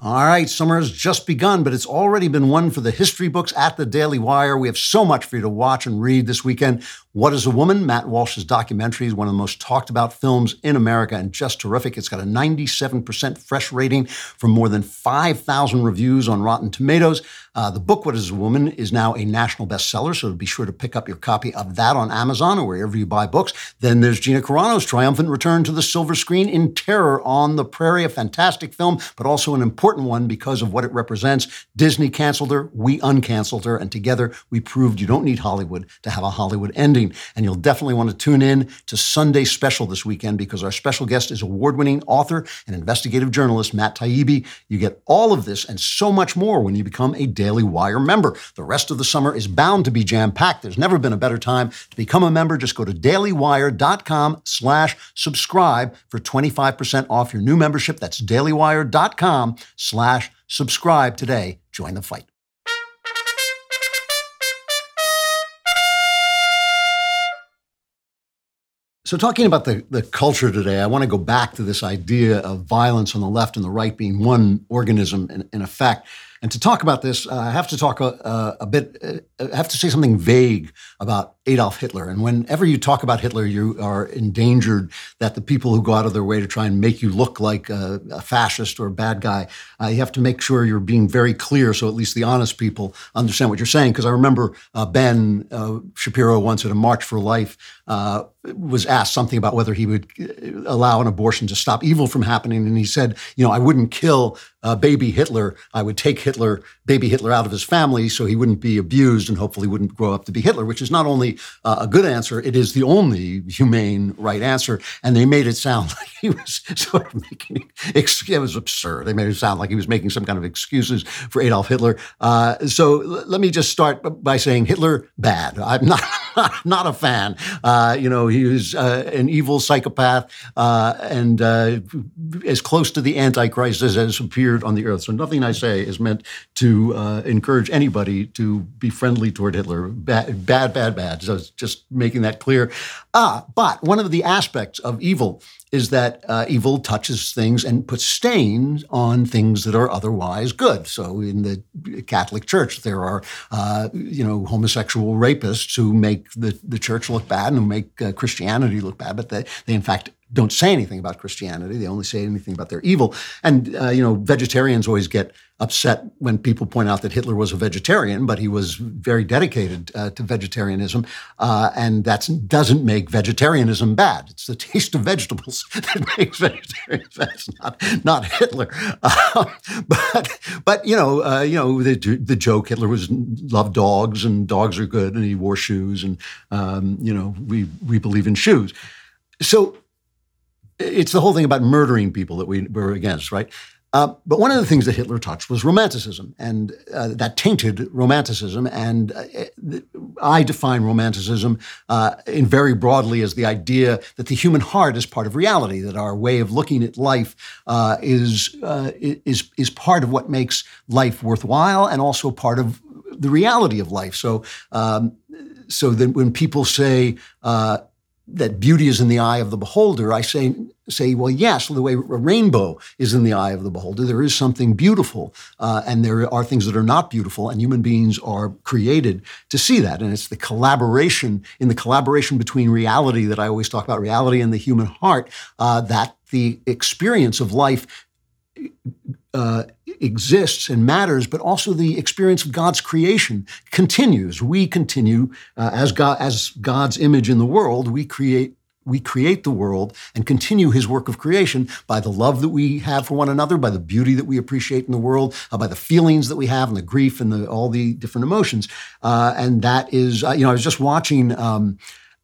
All right, summer has just begun, but it's already been one for the history books at the Daily Wire. We have so much for you to watch and read this weekend. What is a Woman? Matt Walsh's documentary is one of the most talked about films in America and just terrific. It's got a 97% fresh rating from more than 5,000 reviews on Rotten Tomatoes. Uh, the book, What is a Woman, is now a national bestseller, so be sure to pick up your copy of that on Amazon or wherever you buy books. Then there's Gina Carano's triumphant return to the silver screen in Terror on the Prairie, a fantastic film, but also an important important one because of what it represents. Disney canceled her, we uncanceled her, and together we proved you don't need Hollywood to have a Hollywood ending. And you'll definitely want to tune in to Sunday Special this weekend because our special guest is award winning author and investigative journalist Matt Taibbi. You get all of this and so much more when you become a Daily Wire member. The rest of the summer is bound to be jam packed. There's never been a better time to become a member. Just go to dailywire.com slash subscribe for 25% off your new membership. That's dailywire.com slash subscribe today. Join the fight. So, talking about the, the culture today, I want to go back to this idea of violence on the left and the right being one organism in, in effect. And to talk about this, uh, I have to talk a, a bit, uh, I have to say something vague about Adolf Hitler. And whenever you talk about Hitler, you are endangered that the people who go out of their way to try and make you look like a, a fascist or a bad guy, uh, you have to make sure you're being very clear so at least the honest people understand what you're saying. Because I remember uh, Ben uh, Shapiro once at a March for Life uh, was asked something about whether he would allow an abortion to stop evil from happening. And he said, you know, I wouldn't kill baby Hitler. I would take Hitler, baby Hitler, out of his family so he wouldn't be abused and hopefully wouldn't grow up to be Hitler, which is not only uh, a good answer, it is the only humane right answer. And they made it sound like he was sort of making it was absurd. They made it sound like he was making some kind of excuses for Adolf Hitler. Uh, so l- let me just start by saying Hitler bad. I'm not not a fan. Uh, you know, he was uh, an evil psychopath uh, and uh, as close to the Antichrist as has on the earth. So nothing I say is meant to uh, encourage anybody to be friendly toward Hitler. Bad, bad, bad, bad. So just making that clear. Ah, but one of the aspects of evil is that uh, evil touches things and puts stains on things that are otherwise good. So in the Catholic Church, there are uh, you know homosexual rapists who make the, the church look bad and who make uh, Christianity look bad, but they, they in fact don't say anything about Christianity. They only say anything about their evil. And, uh, you know, vegetarians always get upset when people point out that Hitler was a vegetarian, but he was very dedicated uh, to vegetarianism. Uh, and that doesn't make vegetarianism bad. It's the taste of vegetables that makes vegetarians bad. Not, not Hitler. Um, but, but, you know, uh, you know, the, the joke Hitler was loved dogs and dogs are good and he wore shoes and, um, you know, we, we believe in shoes. So it's the whole thing about murdering people that we were against, right? Uh, but one of the things that Hitler touched was romanticism, and uh, that tainted romanticism. And uh, I define romanticism uh, in very broadly as the idea that the human heart is part of reality, that our way of looking at life uh, is uh, is is part of what makes life worthwhile, and also part of the reality of life. So, um, so that when people say that beauty is in the eye of the beholder, I say, say, well, yes, the way a rainbow is in the eye of the beholder, there is something beautiful, uh, and there are things that are not beautiful, and human beings are created to see that. And it's the collaboration, in the collaboration between reality that I always talk about, reality and the human heart, uh, that the experience of life uh, exists and matters, but also the experience of God's creation continues. We continue uh, as God as God's image in the world. We create we create the world and continue his work of creation by the love that we have for one another, by the beauty that we appreciate in the world, uh, by the feelings that we have and the grief and the, all the different emotions. Uh, and that is, uh, you know, I was just watching. Um,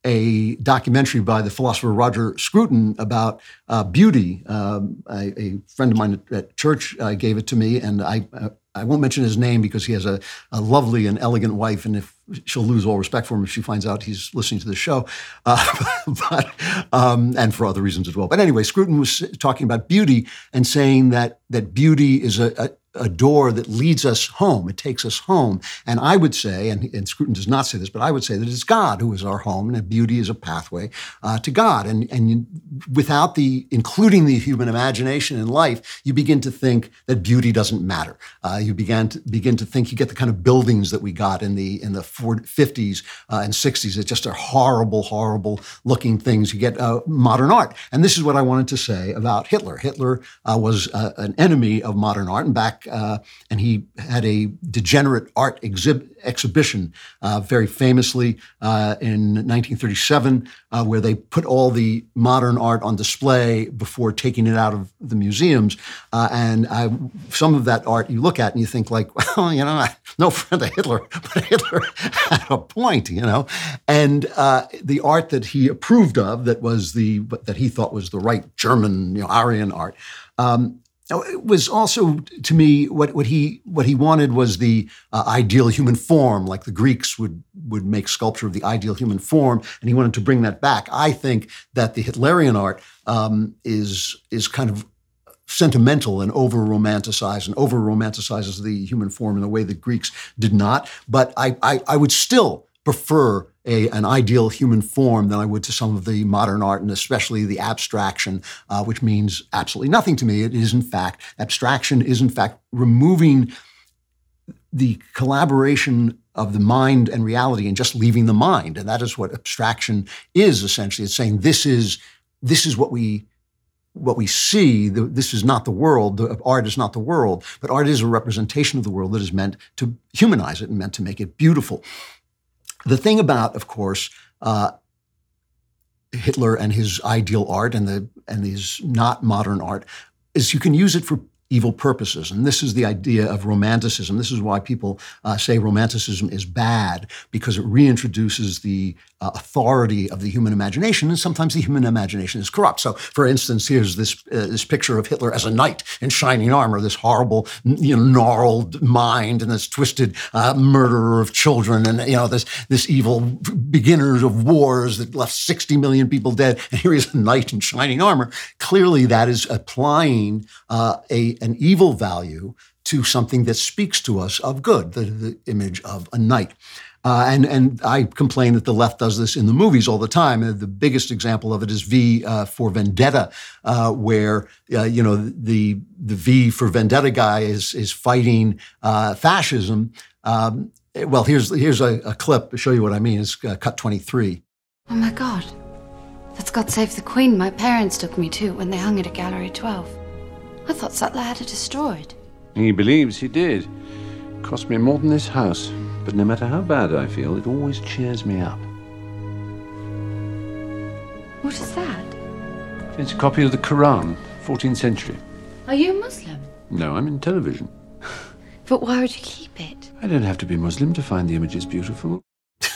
a documentary by the philosopher Roger Scruton about uh, beauty. Um, I, a friend of mine at, church uh, gave it to me, and I uh, I won't mention his name because he has a, a, lovely and elegant wife, and if she'll lose all respect for him if she finds out he's listening to the show, uh, but um, and for other reasons as well. But anyway, Scruton was talking about beauty and saying that that beauty is a, a a door that leads us home. It takes us home. And I would say, and, and Scruton does not say this, but I would say that it's God who is our home, and beauty is a pathway uh, to God. And, and without the including the human imagination in life, you begin to think that beauty doesn't matter. Uh, you begin to begin to think you get the kind of buildings that we got in the in the 40, 50s uh, and 60s that just are horrible, horrible looking things. You get uh, modern art, and this is what I wanted to say about Hitler. Hitler uh, was uh, an enemy of modern art, and back uh, and he had a degenerate art exhib- exhibition, uh, very famously uh, in 1937, uh, where they put all the modern art on display before taking it out of the museums. Uh, and I, some of that art you look at and you think like, well, you know, no friend of Hitler, but Hitler had a point, you know. And uh, the art that he approved of, that was the that he thought was the right German, you know, Aryan art. Um, it was also to me what, what he what he wanted was the uh, ideal human form, like the Greeks would would make sculpture of the ideal human form, and he wanted to bring that back. I think that the Hitlerian art um, is is kind of sentimental and over romanticized and over romanticizes the human form in a way that Greeks did not. But I, I, I would still prefer a, an ideal human form than I would to some of the modern art, and especially the abstraction, uh, which means absolutely nothing to me. It is, in fact, abstraction is, in fact, removing the collaboration of the mind and reality and just leaving the mind. And that is what abstraction is essentially. It's saying this is this is what we what we see. This is not the world. Art is not the world, but art is a representation of the world that is meant to humanize it and meant to make it beautiful. The thing about, of course, uh, Hitler and his ideal art and the and his not modern art is you can use it for evil purposes. And this is the idea of romanticism. This is why people uh, say romanticism is bad, because it reintroduces the uh, authority of the human imagination, and sometimes the human imagination is corrupt. So, for instance, here's this uh, this picture of Hitler as a knight in shining armor, this horrible, you know, gnarled mind, and this twisted uh, murderer of children, and you know, this this evil beginner of wars that left 60 million people dead. And here he's a knight in shining armor. Clearly, that is applying uh, a an evil value to something that speaks to us of good, the, the image of a knight. Uh, and and I complain that the left does this in the movies all the time. And the biggest example of it is V uh, for Vendetta, uh, where uh, you know the the V for Vendetta guy is is fighting uh, fascism. Um, well, here's here's a, a, clip to show you what I mean. It's uh, cut twenty three. Oh my God, that's God Save the Queen. My parents took me to when they hung it at Gallery Twelve. I thought Sutler had it destroyed. He believes he did. Cost me more than this house. But no matter how bad I feel, it always cheers me up. What is that? It's a copy of the Quran, 14th century. Are you a Muslim? No, I'm in television. But why would you keep it? I don't have to be Muslim to find the images beautiful.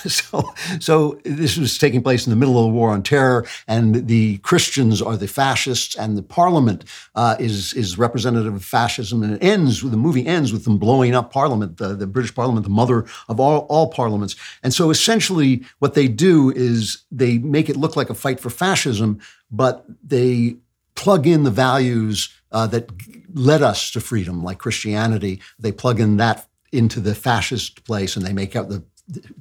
so, so this was taking place in the middle of the war on terror, and the Christians are the fascists, and the Parliament uh, is is representative of fascism, and it ends with the movie ends with them blowing up Parliament, the, the British Parliament, the mother of all all parliaments. And so, essentially, what they do is they make it look like a fight for fascism, but they plug in the values uh, that led us to freedom, like Christianity. They plug in that into the fascist place, and they make out the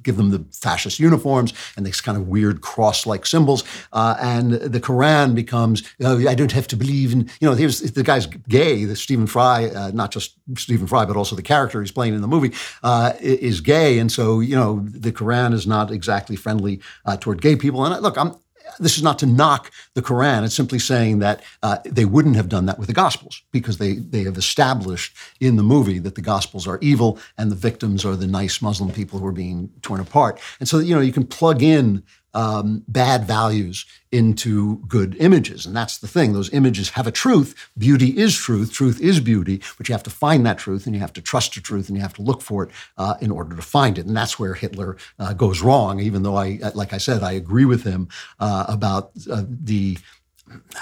give them the fascist uniforms and these kind of weird cross-like symbols. Uh, and the Quran becomes, I don't have to believe in, you know, here's the guy's gay, the Stephen Fry, uh, not just Stephen Fry, but also the character he's playing in the movie uh, is gay. And so, you know, the Quran is not exactly friendly uh, toward gay people. And look, I'm, this is not to knock the Quran. It's simply saying that uh, they wouldn't have done that with the Gospels because they, they have established in the movie that the Gospels are evil and the victims are the nice Muslim people who are being torn apart. And so, you know, you can plug in um, bad values into good images. And that's the thing. Those images have a truth. Beauty is truth. Truth is beauty. But you have to find that truth and you have to trust the truth and you have to look for it uh, in order to find it. And that's where Hitler uh, goes wrong, even though I, like I said, I agree with him uh, about uh, the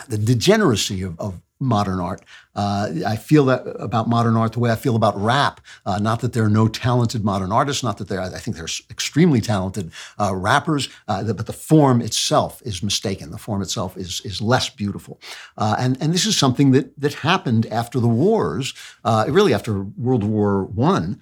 the degeneracy of, of, modern art. Uh, I feel that about modern art the way I feel about rap. Uh, not that there are no talented modern artists, not that there. I think there's extremely talented uh, rappers, uh, but the form itself is mistaken. The form itself is is less beautiful, uh, and and this is something that that happened after the wars, uh, really after World War One.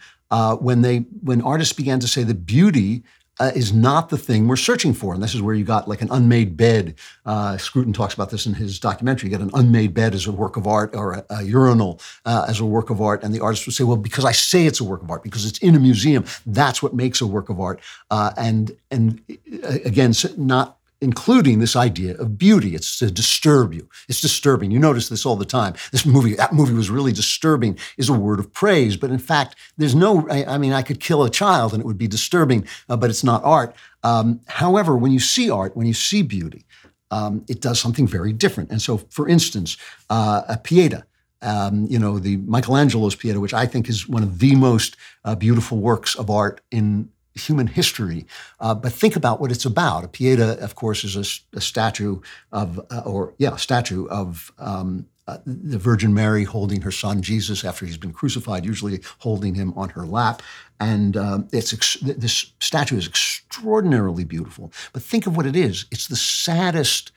when they when artists began to say that beauty uh, is not the thing we're searching for. And this is where you got like an unmade bed. Uh, Scruton talks about this in his documentary. You get an unmade bed as a work of art or a, a urinal uh, as a work of art. And the artist would say, well, because I say it's a work of art, because it's in a museum, that's what makes a work of art. Uh, and, and uh, again, not including this idea of beauty. It's to disturb you. It's disturbing. You notice this all the time. This movie, that movie was really disturbing, is a word of praise. But in fact, there's no, I, I mean, I could kill a child and it would be disturbing, uh, but it's not art. Um, however, when you see art, when you see beauty, um, it does something very different. And so, for instance, uh, a Pieta, um, you know, the Michelangelo's Pieta, which I think is one of the most uh, beautiful works of art in human history. Uh, but think about what it's about. A Pieta, of course, is a, a statue of, uh, or yeah, statue of um, uh, the Virgin Mary holding her son Jesus after he's been crucified, usually holding him on her lap. And um, it's ex- this statue is extraordinarily beautiful. But think of what it is. It's the saddest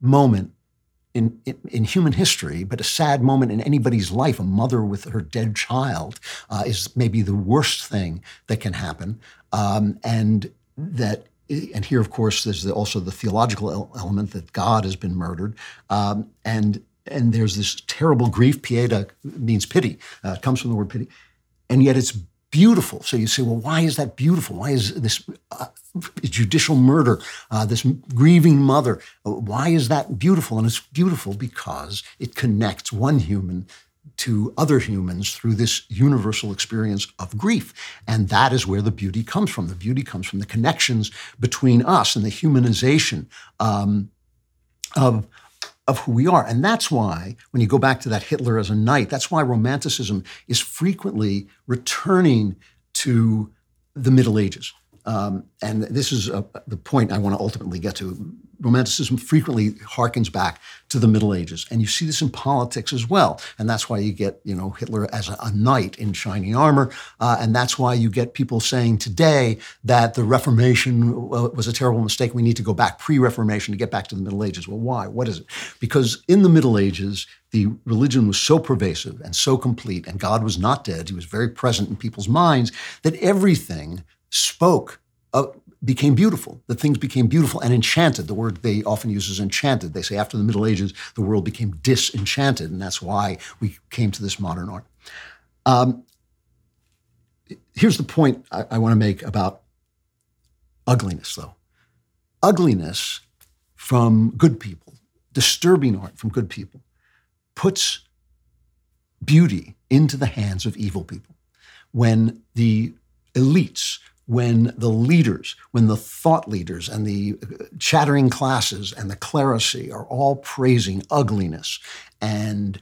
moment in, in, in, human history, but a sad moment in anybody's life. A mother with her dead child uh, is maybe the worst thing that can happen. Um, and that, and here, of course, there's also the theological element that God has been murdered. Um, and and there's this terrible grief. Pieta means pity. Uh, it comes from the word pity, and yet it's beautiful. So you say, well, why is that beautiful? Why is this uh, judicial murder, uh, this grieving mother, uh, why is that beautiful? And it's beautiful because it connects one human to other humans through this universal experience of grief. And that is where the beauty comes from. The beauty comes from the connections between us and the humanization um, of of who we are. And that's why, when you go back to that Hitler as a knight, that's why Romanticism is frequently returning to the Middle Ages. Um, and this is a, the point I want to ultimately get to. Romanticism frequently harkens back to the Middle Ages, and you see this in politics as well. And that's why you get, you know, Hitler as a, a knight in shining armor, uh, and that's why you get people saying today that the Reformation was a terrible mistake. We need to go back pre-Reformation to get back to the Middle Ages. Well, why? What is it? Because in the Middle Ages, the religion was so pervasive and so complete, and God was not dead. He was very present in people's minds that everything spoke, uh, became beautiful. The things became beautiful and enchanted. The word they often use is enchanted. They say after the Middle Ages, the world became disenchanted, and that's why we came to this modern art. Um, here's the point I, I want to make about ugliness, though. Ugliness from good people, disturbing art from good people, puts beauty into the hands of evil people. When the elites when the leaders, when the thought leaders and the uh, chattering classes and the clerisy are all praising ugliness and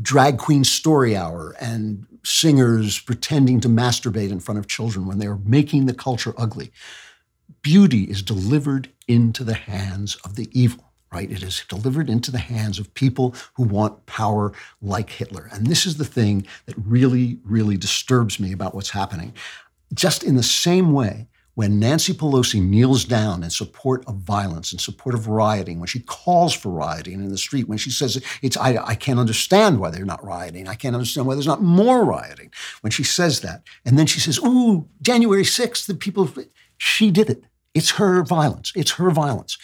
drag queen story hour and singers pretending to masturbate in front of children when they are making the culture ugly, beauty is delivered into the hands of the evil right? It is delivered into the hands of people who want power like Hitler. And this is the thing that really, really disturbs me about what's happening. Just in the same way, when Nancy Pelosi kneels down in support of violence, in support of rioting, when she calls for rioting in the street, when she says it's I, I can't understand why they're not rioting, I can't understand why there's not more rioting. When she says that, and then she says, "Ooh, January 6th, the people," she did it. It's her violence. It's her violence.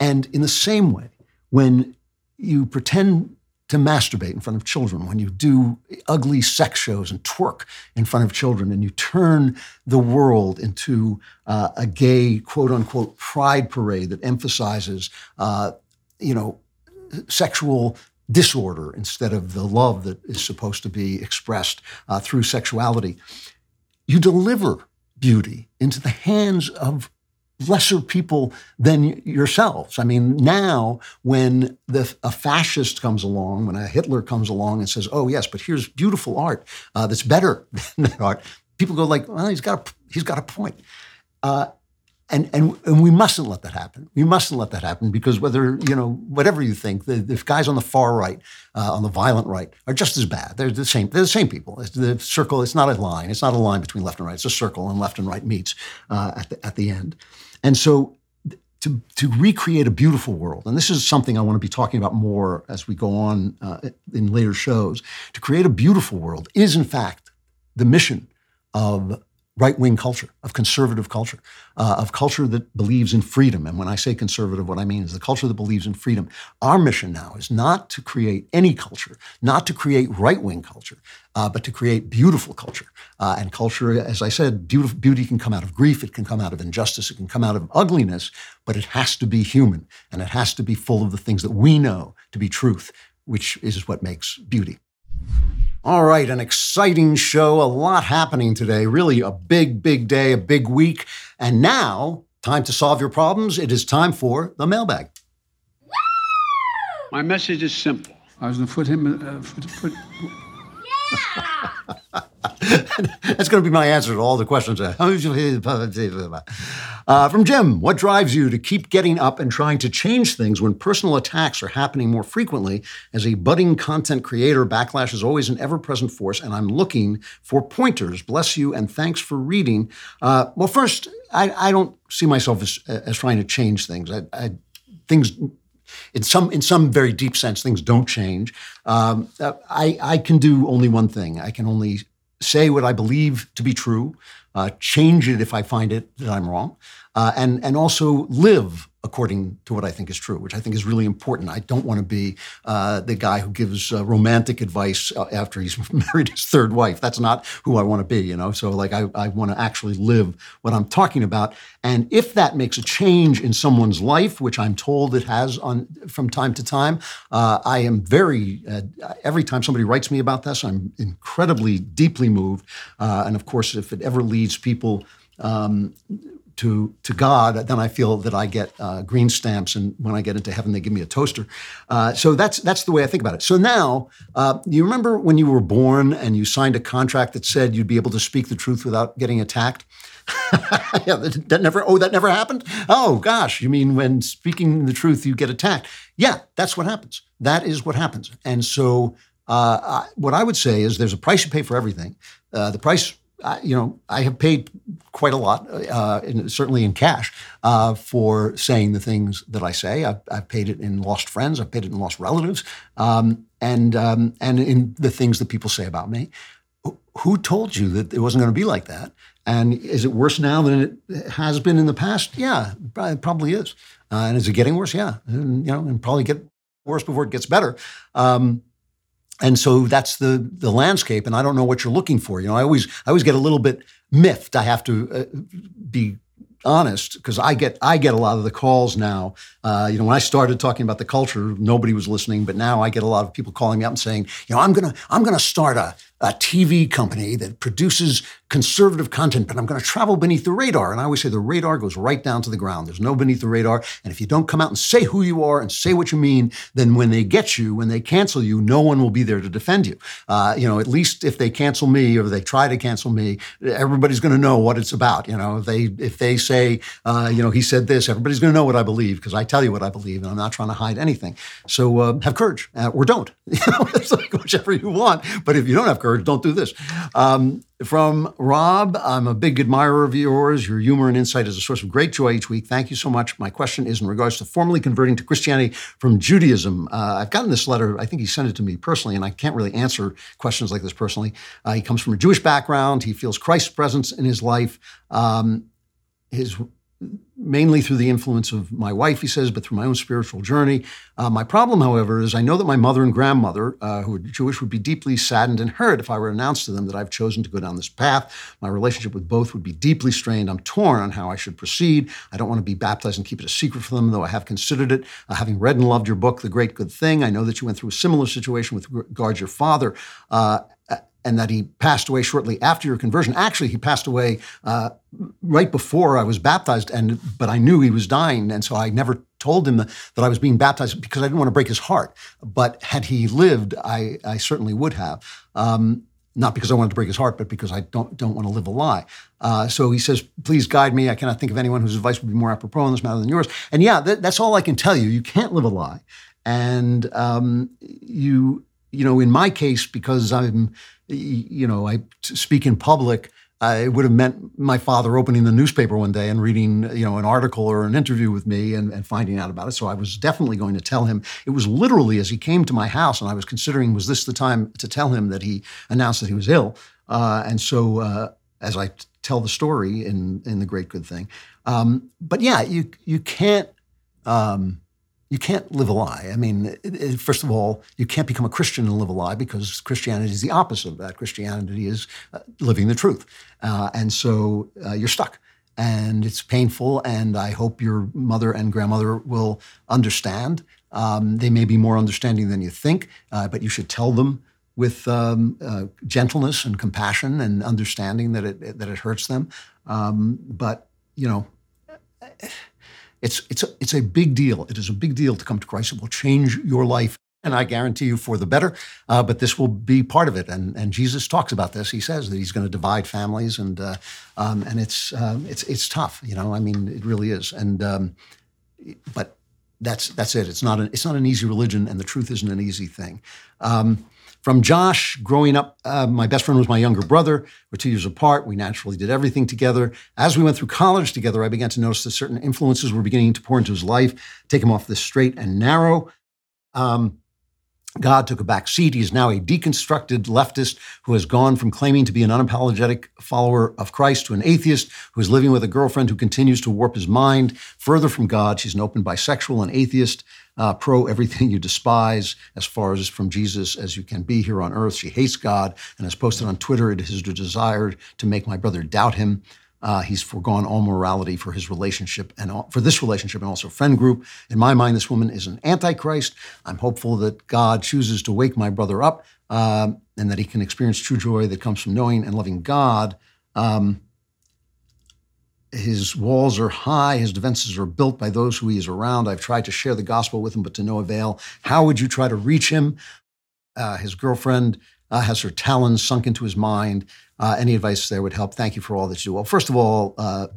And in the same way, when you pretend to masturbate in front of children, when you do ugly sex shows and twerk in front of children, and you turn the world into uh, a gay, quote unquote, pride parade that emphasizes, uh, you know, sexual disorder instead of the love that is supposed to be expressed uh, through sexuality, you deliver beauty into the hands of lesser people than yourselves. I mean, now when the, a fascist comes along, when a Hitler comes along and says, "Oh yes, but here's beautiful art uh, that's better than that art," people go like, "Well, he's got a, he's got a point." Uh, and, and, and we mustn't let that happen. We mustn't let that happen because whether, you know, whatever you think, the, the guys on the far right, uh, on the violent right, are just as bad. They're the same. They're the same people. It's the circle. It's not a line. It's not a line between left and right. It's a circle, and left and right meets uh, at the at the end. And so to, to recreate a beautiful world, and this is something I want to be talking about more as we go on uh, in later shows, to create a beautiful world is in fact the mission of right wing culture, of conservative culture, uh, of culture that believes in freedom. And when I say conservative, what I mean is the culture that believes in freedom. Our mission now is not to create any culture, not to create right wing culture, uh, but to create beautiful culture. Uh, and culture, as I said, beauty can come out of grief, it can come out of injustice, it can come out of ugliness, but it has to be human and it has to be full of the things that we know to be truth, which is what makes beauty. All right, an exciting show, a lot happening today. Really a big, big day, a big week. And now, time to solve your problems. It is time for the mailbag. My message is simple. I was going to put him. Uh, put, put, That's going to be my answer to all the questions. Uh, from Jim, what drives you to keep getting up and trying to change things when personal attacks are happening more frequently? As a budding content creator, backlash is always an ever present force, and I'm looking for pointers. Bless you, and thanks for reading. Uh, well, first, I, I, don't see myself as, as trying to change things. I, I, things in some in some very deep sense, things don't change. Um, I, I can do only one thing. I can only say what I believe to be true, uh, change it if I find it that I'm wrong, uh, and and also live according to what I think is true, which I think is really important. I don't want to be uh, the guy who gives uh, romantic advice uh, after he's married his third wife. That's not who I want to be, you know. So like I, I want to actually live what I'm talking about. And if that makes a change in someone's life, which I'm told it has on from time to time, uh, I am very uh, every time somebody writes me about this, I'm incredibly deeply moved. Uh, and of course, if it ever leads people um, to to God, then I feel that I get uh, green stamps, and when I get into heaven, they give me a toaster. Uh, so that's that's the way I think about it. So now, uh, you remember when you were born and you signed a contract that said you'd be able to speak the truth without getting attacked? yeah, that, that, never. Oh, that never happened. Oh gosh, you mean when speaking the truth you get attacked? Yeah, that's what happens. That is what happens. And so, uh, what I would say is, there's a price you pay for everything. Uh, the price I, you know, I have paid quite a lot, uh, in, certainly in cash, uh, for saying the things that I say. I've, I've, paid it in lost friends. I've paid it in lost relatives, um, and um, and in the things that people say about me. Who told you that it wasn't going to be like that? And is it worse now than it has been in the past? Yeah, it probably is. Uh, and is it getting worse? Yeah, and, you know, and probably get worse before it gets better. Um, and so that's the the landscape and i don't know what you're looking for. You know i always i always get a little bit miffed i have to uh, be honest because i get i get a lot of the calls now. Uh, you know when i started talking about the culture nobody was listening but now i get a lot of people calling me up and saying you know i'm gonna i'm gonna start a, a tv company that produces conservative content, but I'm going to travel beneath the radar. And I always say the radar goes right down to the ground. There's no beneath the radar. And if you don't come out and say who you are and say what you mean, then when they get you, when they cancel you, no one will be there to defend you. Uh, you know, at least if they cancel me or they try to cancel me, everybody's going to know what it's about. You know, if they if they say, uh, you know, he said this, everybody's going to know what I believe because I tell you what I believe, and I'm not trying to hide anything. So uh, have courage uh, or don't. You know, it's like whichever you want. But if you don't have courage, don't do this. Um, from Rob, I'm a big admirer of yours. Your humor and insight is a source of great joy each week. Thank you so much. My question is in regards to formally converting to Christianity from Judaism. Uh, I've gotten this letter. I think he sent it to me personally, and I can't really answer questions like this personally. Uh, he comes from a Jewish background. He feels Christ's presence in his life. Um, his mainly through the influence of my wife, he says, but through my own spiritual journey. Uh, my problem, however, is I know that my mother and grandmother, uh, who are Jewish, would be deeply saddened and hurt if I were announced to them that I've chosen to go down this path. My relationship with both would be deeply strained. I'm torn on how I should proceed. I don't want to be baptized and keep it a secret from them, though I have considered it. Uh, having read and loved your book, The Great Good Thing, I know that you went through a similar situation with regard to your father. And that he passed away shortly after your conversion. Actually, he passed away uh, right before I was baptized, and but I knew he was dying, and so I never told him that, I was being baptized because I didn't want to break his heart. But had he lived, I, I certainly would have. Um, not because I wanted to break his heart, but because I don't don't want to live a lie. Uh, so he says, "Please guide me. I cannot think of anyone whose advice would be more apropos in this matter than yours." And yeah, that, that's all I can tell you. You can't live a lie, and um, you you know, in my case, because I'm you know, I speak in public. Uh, it would have meant my father opening the newspaper one day and reading, you know, an article or an interview with me and, and, finding out about it. So I was definitely going to tell him. It was literally as he came to my house, and I was considering, was this the time to tell him that he announced that he was ill? Uh, and so, uh, as I tell the story in in the Great Good Thing. Um, but yeah, you you can't. Um, you can't live a lie. I mean, it, it, first of all, you can't become a Christian and live a lie because Christianity is the opposite of that. Christianity is uh, living the truth. Uh, and so uh, you're stuck. And it's painful. And I hope your mother and grandmother will understand. Um, they may be more understanding than you think, uh, but you should tell them with um, uh, gentleness and compassion and understanding that it, that it hurts them. Um, but, you know, it's, it's, a, it's a big deal. It is a big deal to come to Christ. It will change your life. And I guarantee you for the better, uh, but this will be part of it. And, and Jesus talks about this. He says that he's going to divide families, and uh, um, and it's um, it's it's tough. You know, I mean, it really is. And um, but that's that's it. It's not an it's not an easy religion, and the truth isn't an easy thing. Um, from Josh, growing up, uh, my best friend was my younger brother. We're two years apart. We naturally did everything together. As we went through college together, I began to notice that certain influences were beginning to pour into his life, take him off the straight and narrow. Um, God took a back seat. He is now a deconstructed leftist who has gone from claiming to be an unapologetic follower of Christ to an atheist who is living with a girlfriend who continues to warp his mind further from God. She's an open bisexual and atheist uh, pro everything you despise, as far as from Jesus as you can be here on earth. She hates God and has posted on Twitter, it is her desire to make my brother doubt him. Uh, he's foregone all morality for his relationship and all, for this relationship and also friend group. In my mind, this woman is an antichrist. I'm hopeful that God chooses to wake my brother up um, and that he can experience true joy that comes from knowing and loving God. Um, his walls are high, his defenses are built by those who he is around. I've tried to share the gospel with him, but to no avail. How would you try to reach him? Uh, his girlfriend uh, has her talons sunk into his mind. Uh, any advice there would help. Thank you for all that you do. Well, first of all, uh,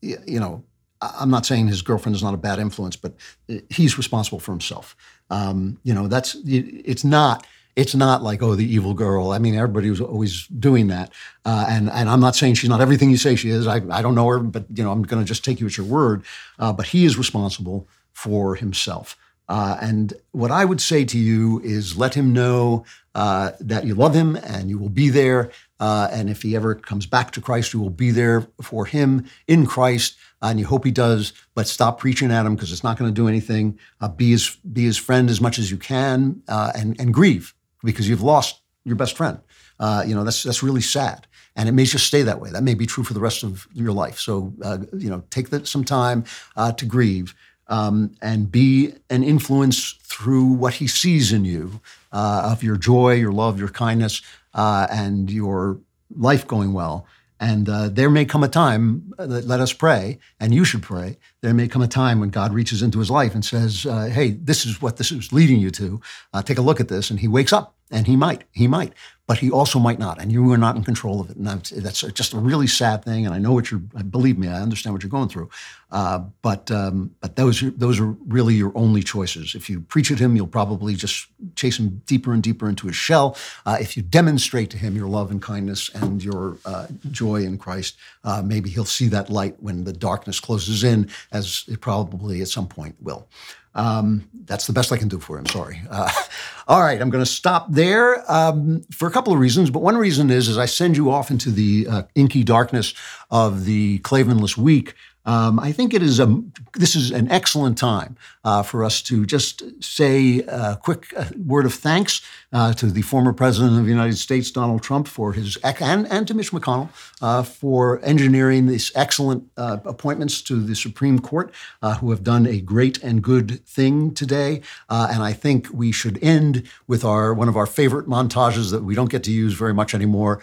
you, you know, I'm not saying his girlfriend is not a bad influence, but uh, he's responsible for himself. Um, you know, that's it's not it's not like oh the evil girl. I mean, everybody was always doing that, uh, and and I'm not saying she's not everything you say she is. I I don't know her, but you know I'm going to just take you at your word. Uh, but he is responsible for himself. Uh, and what I would say to you is let him know uh, that you love him and you will be there. Uh, and if he ever comes back to Christ, you will be there for him in Christ. and you hope he does, but stop preaching at him because it's not going to do anything. Uh, be his be his friend as much as you can, uh, and and grieve because you've lost your best friend. Uh, you know, that's that's really sad. And it may just stay that way. That may be true for the rest of your life. So, uh, you know, take the, some time uh, to grieve um, and be an influence through what he sees in you uh, of your joy, your love, your kindness, uh, and your life going well. And uh, there may come a time, uh, let us pray, and you should pray. There may come a time when God reaches into his life and says, uh, Hey, this is what this is leading you to. Uh, take a look at this. And he wakes up, and he might, he might but he also might not, and you are not in control of it. And that's just a really sad thing. And I know what you're. Believe me, I understand what you're going through. Uh, but um, but those are, those are really your only choices. If you preach at him, you'll probably just chase him deeper and deeper into his shell. Uh, if you demonstrate to him your love and kindness and your uh, joy in Christ, uh, maybe he'll see that light when the darkness closes in, as it probably at some point will. Um, that's the best I can do for him. Sorry. Uh, all right, I'm going to stop there um, for a couple of reasons. But one reason is, is I send you off into the uh, inky darkness of the Klavanless week um, I think it is a this is an excellent time uh, for us to just say a quick uh, word of thanks uh, to the former president of the United States, Donald Trump, for his and, and to Mitch McConnell uh, for engineering these excellent uh, appointments to the Supreme Court, uh, who have done a great and good thing today. and I think we should end with our one of our favorite montages that we don't get to use very much anymore,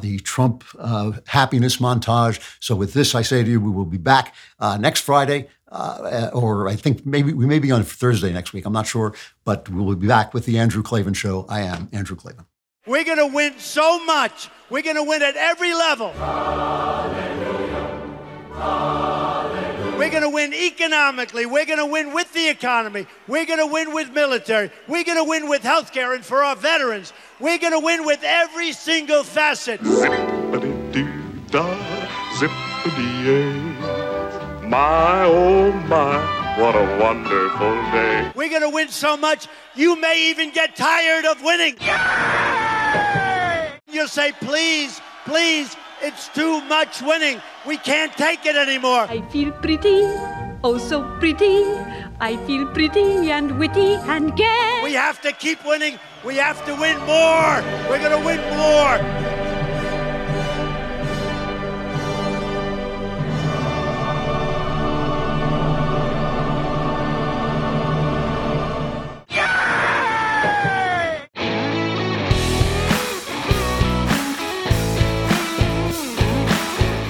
the Trump happiness montage. So with this, I say to you, we will be back back uh, next Friday, uh, or I think maybe we may be on Thursday next week. I'm not sure, but we'll be back with the Andrew Klavan Show. I am Andrew Klavan. We're going to win so much. We're going to win at every level. We're going to win economically. We're going to win with the economy. We're going to win with military. We're going to win with health care and for our veterans. We're going to win with every single facet. Zippity-da, my, oh my, what a wonderful day. We're going to win so much, you may even get tired of winning. You'll say, please, please, It's too much winning. We can't take it anymore. I feel pretty, oh so pretty. I feel pretty and witty and gay. We have to keep winning. We have to win more. We're going to win more.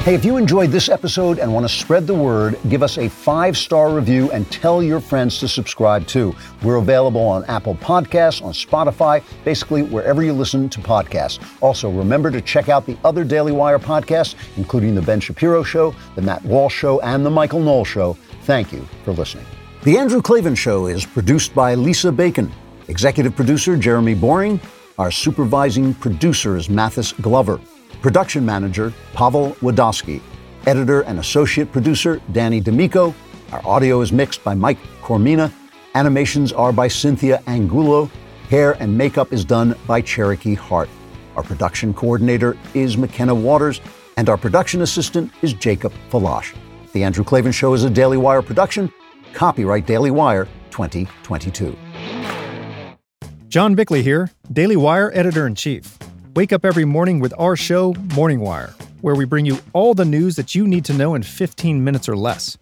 Hey, if you enjoyed this episode and want to spread the word, give us a five star review and tell your friends to subscribe too. We're available on Apple Podcasts, on Spotify, basically wherever you listen to podcasts. Also, remember to check out the other Daily Wire podcasts, including The Ben Shapiro Show, The Matt Walsh Show, and The Michael Knowles Show. Thank you for listening. The Andrew Klavan Show is produced by Lisa Bacon, executive producer Jeremy Boring. Our supervising producer is Mathis Glover. Production manager, Pavel Wadowski. Editor and associate producer, Danny D'Amico. Our audio is mixed by Mike Coromina. Animations are by Cynthia Angulo. Hair and makeup is done by Cherokee Hart. Our production coordinator is McKenna Waters, and our production assistant is Jacob Falash. The Andrew Klavan Show is a Daily Wire production. Copyright Daily Wire 2022. John Bickley here, Daily Wire editor in chief. Wake up every morning with our show, Morning Wire, where we bring you all the news that you need to know in 15 minutes or less.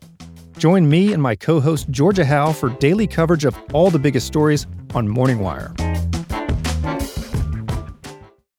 Join me and my co host, Georgia Howe, for daily coverage of all the biggest stories on Morning Wire.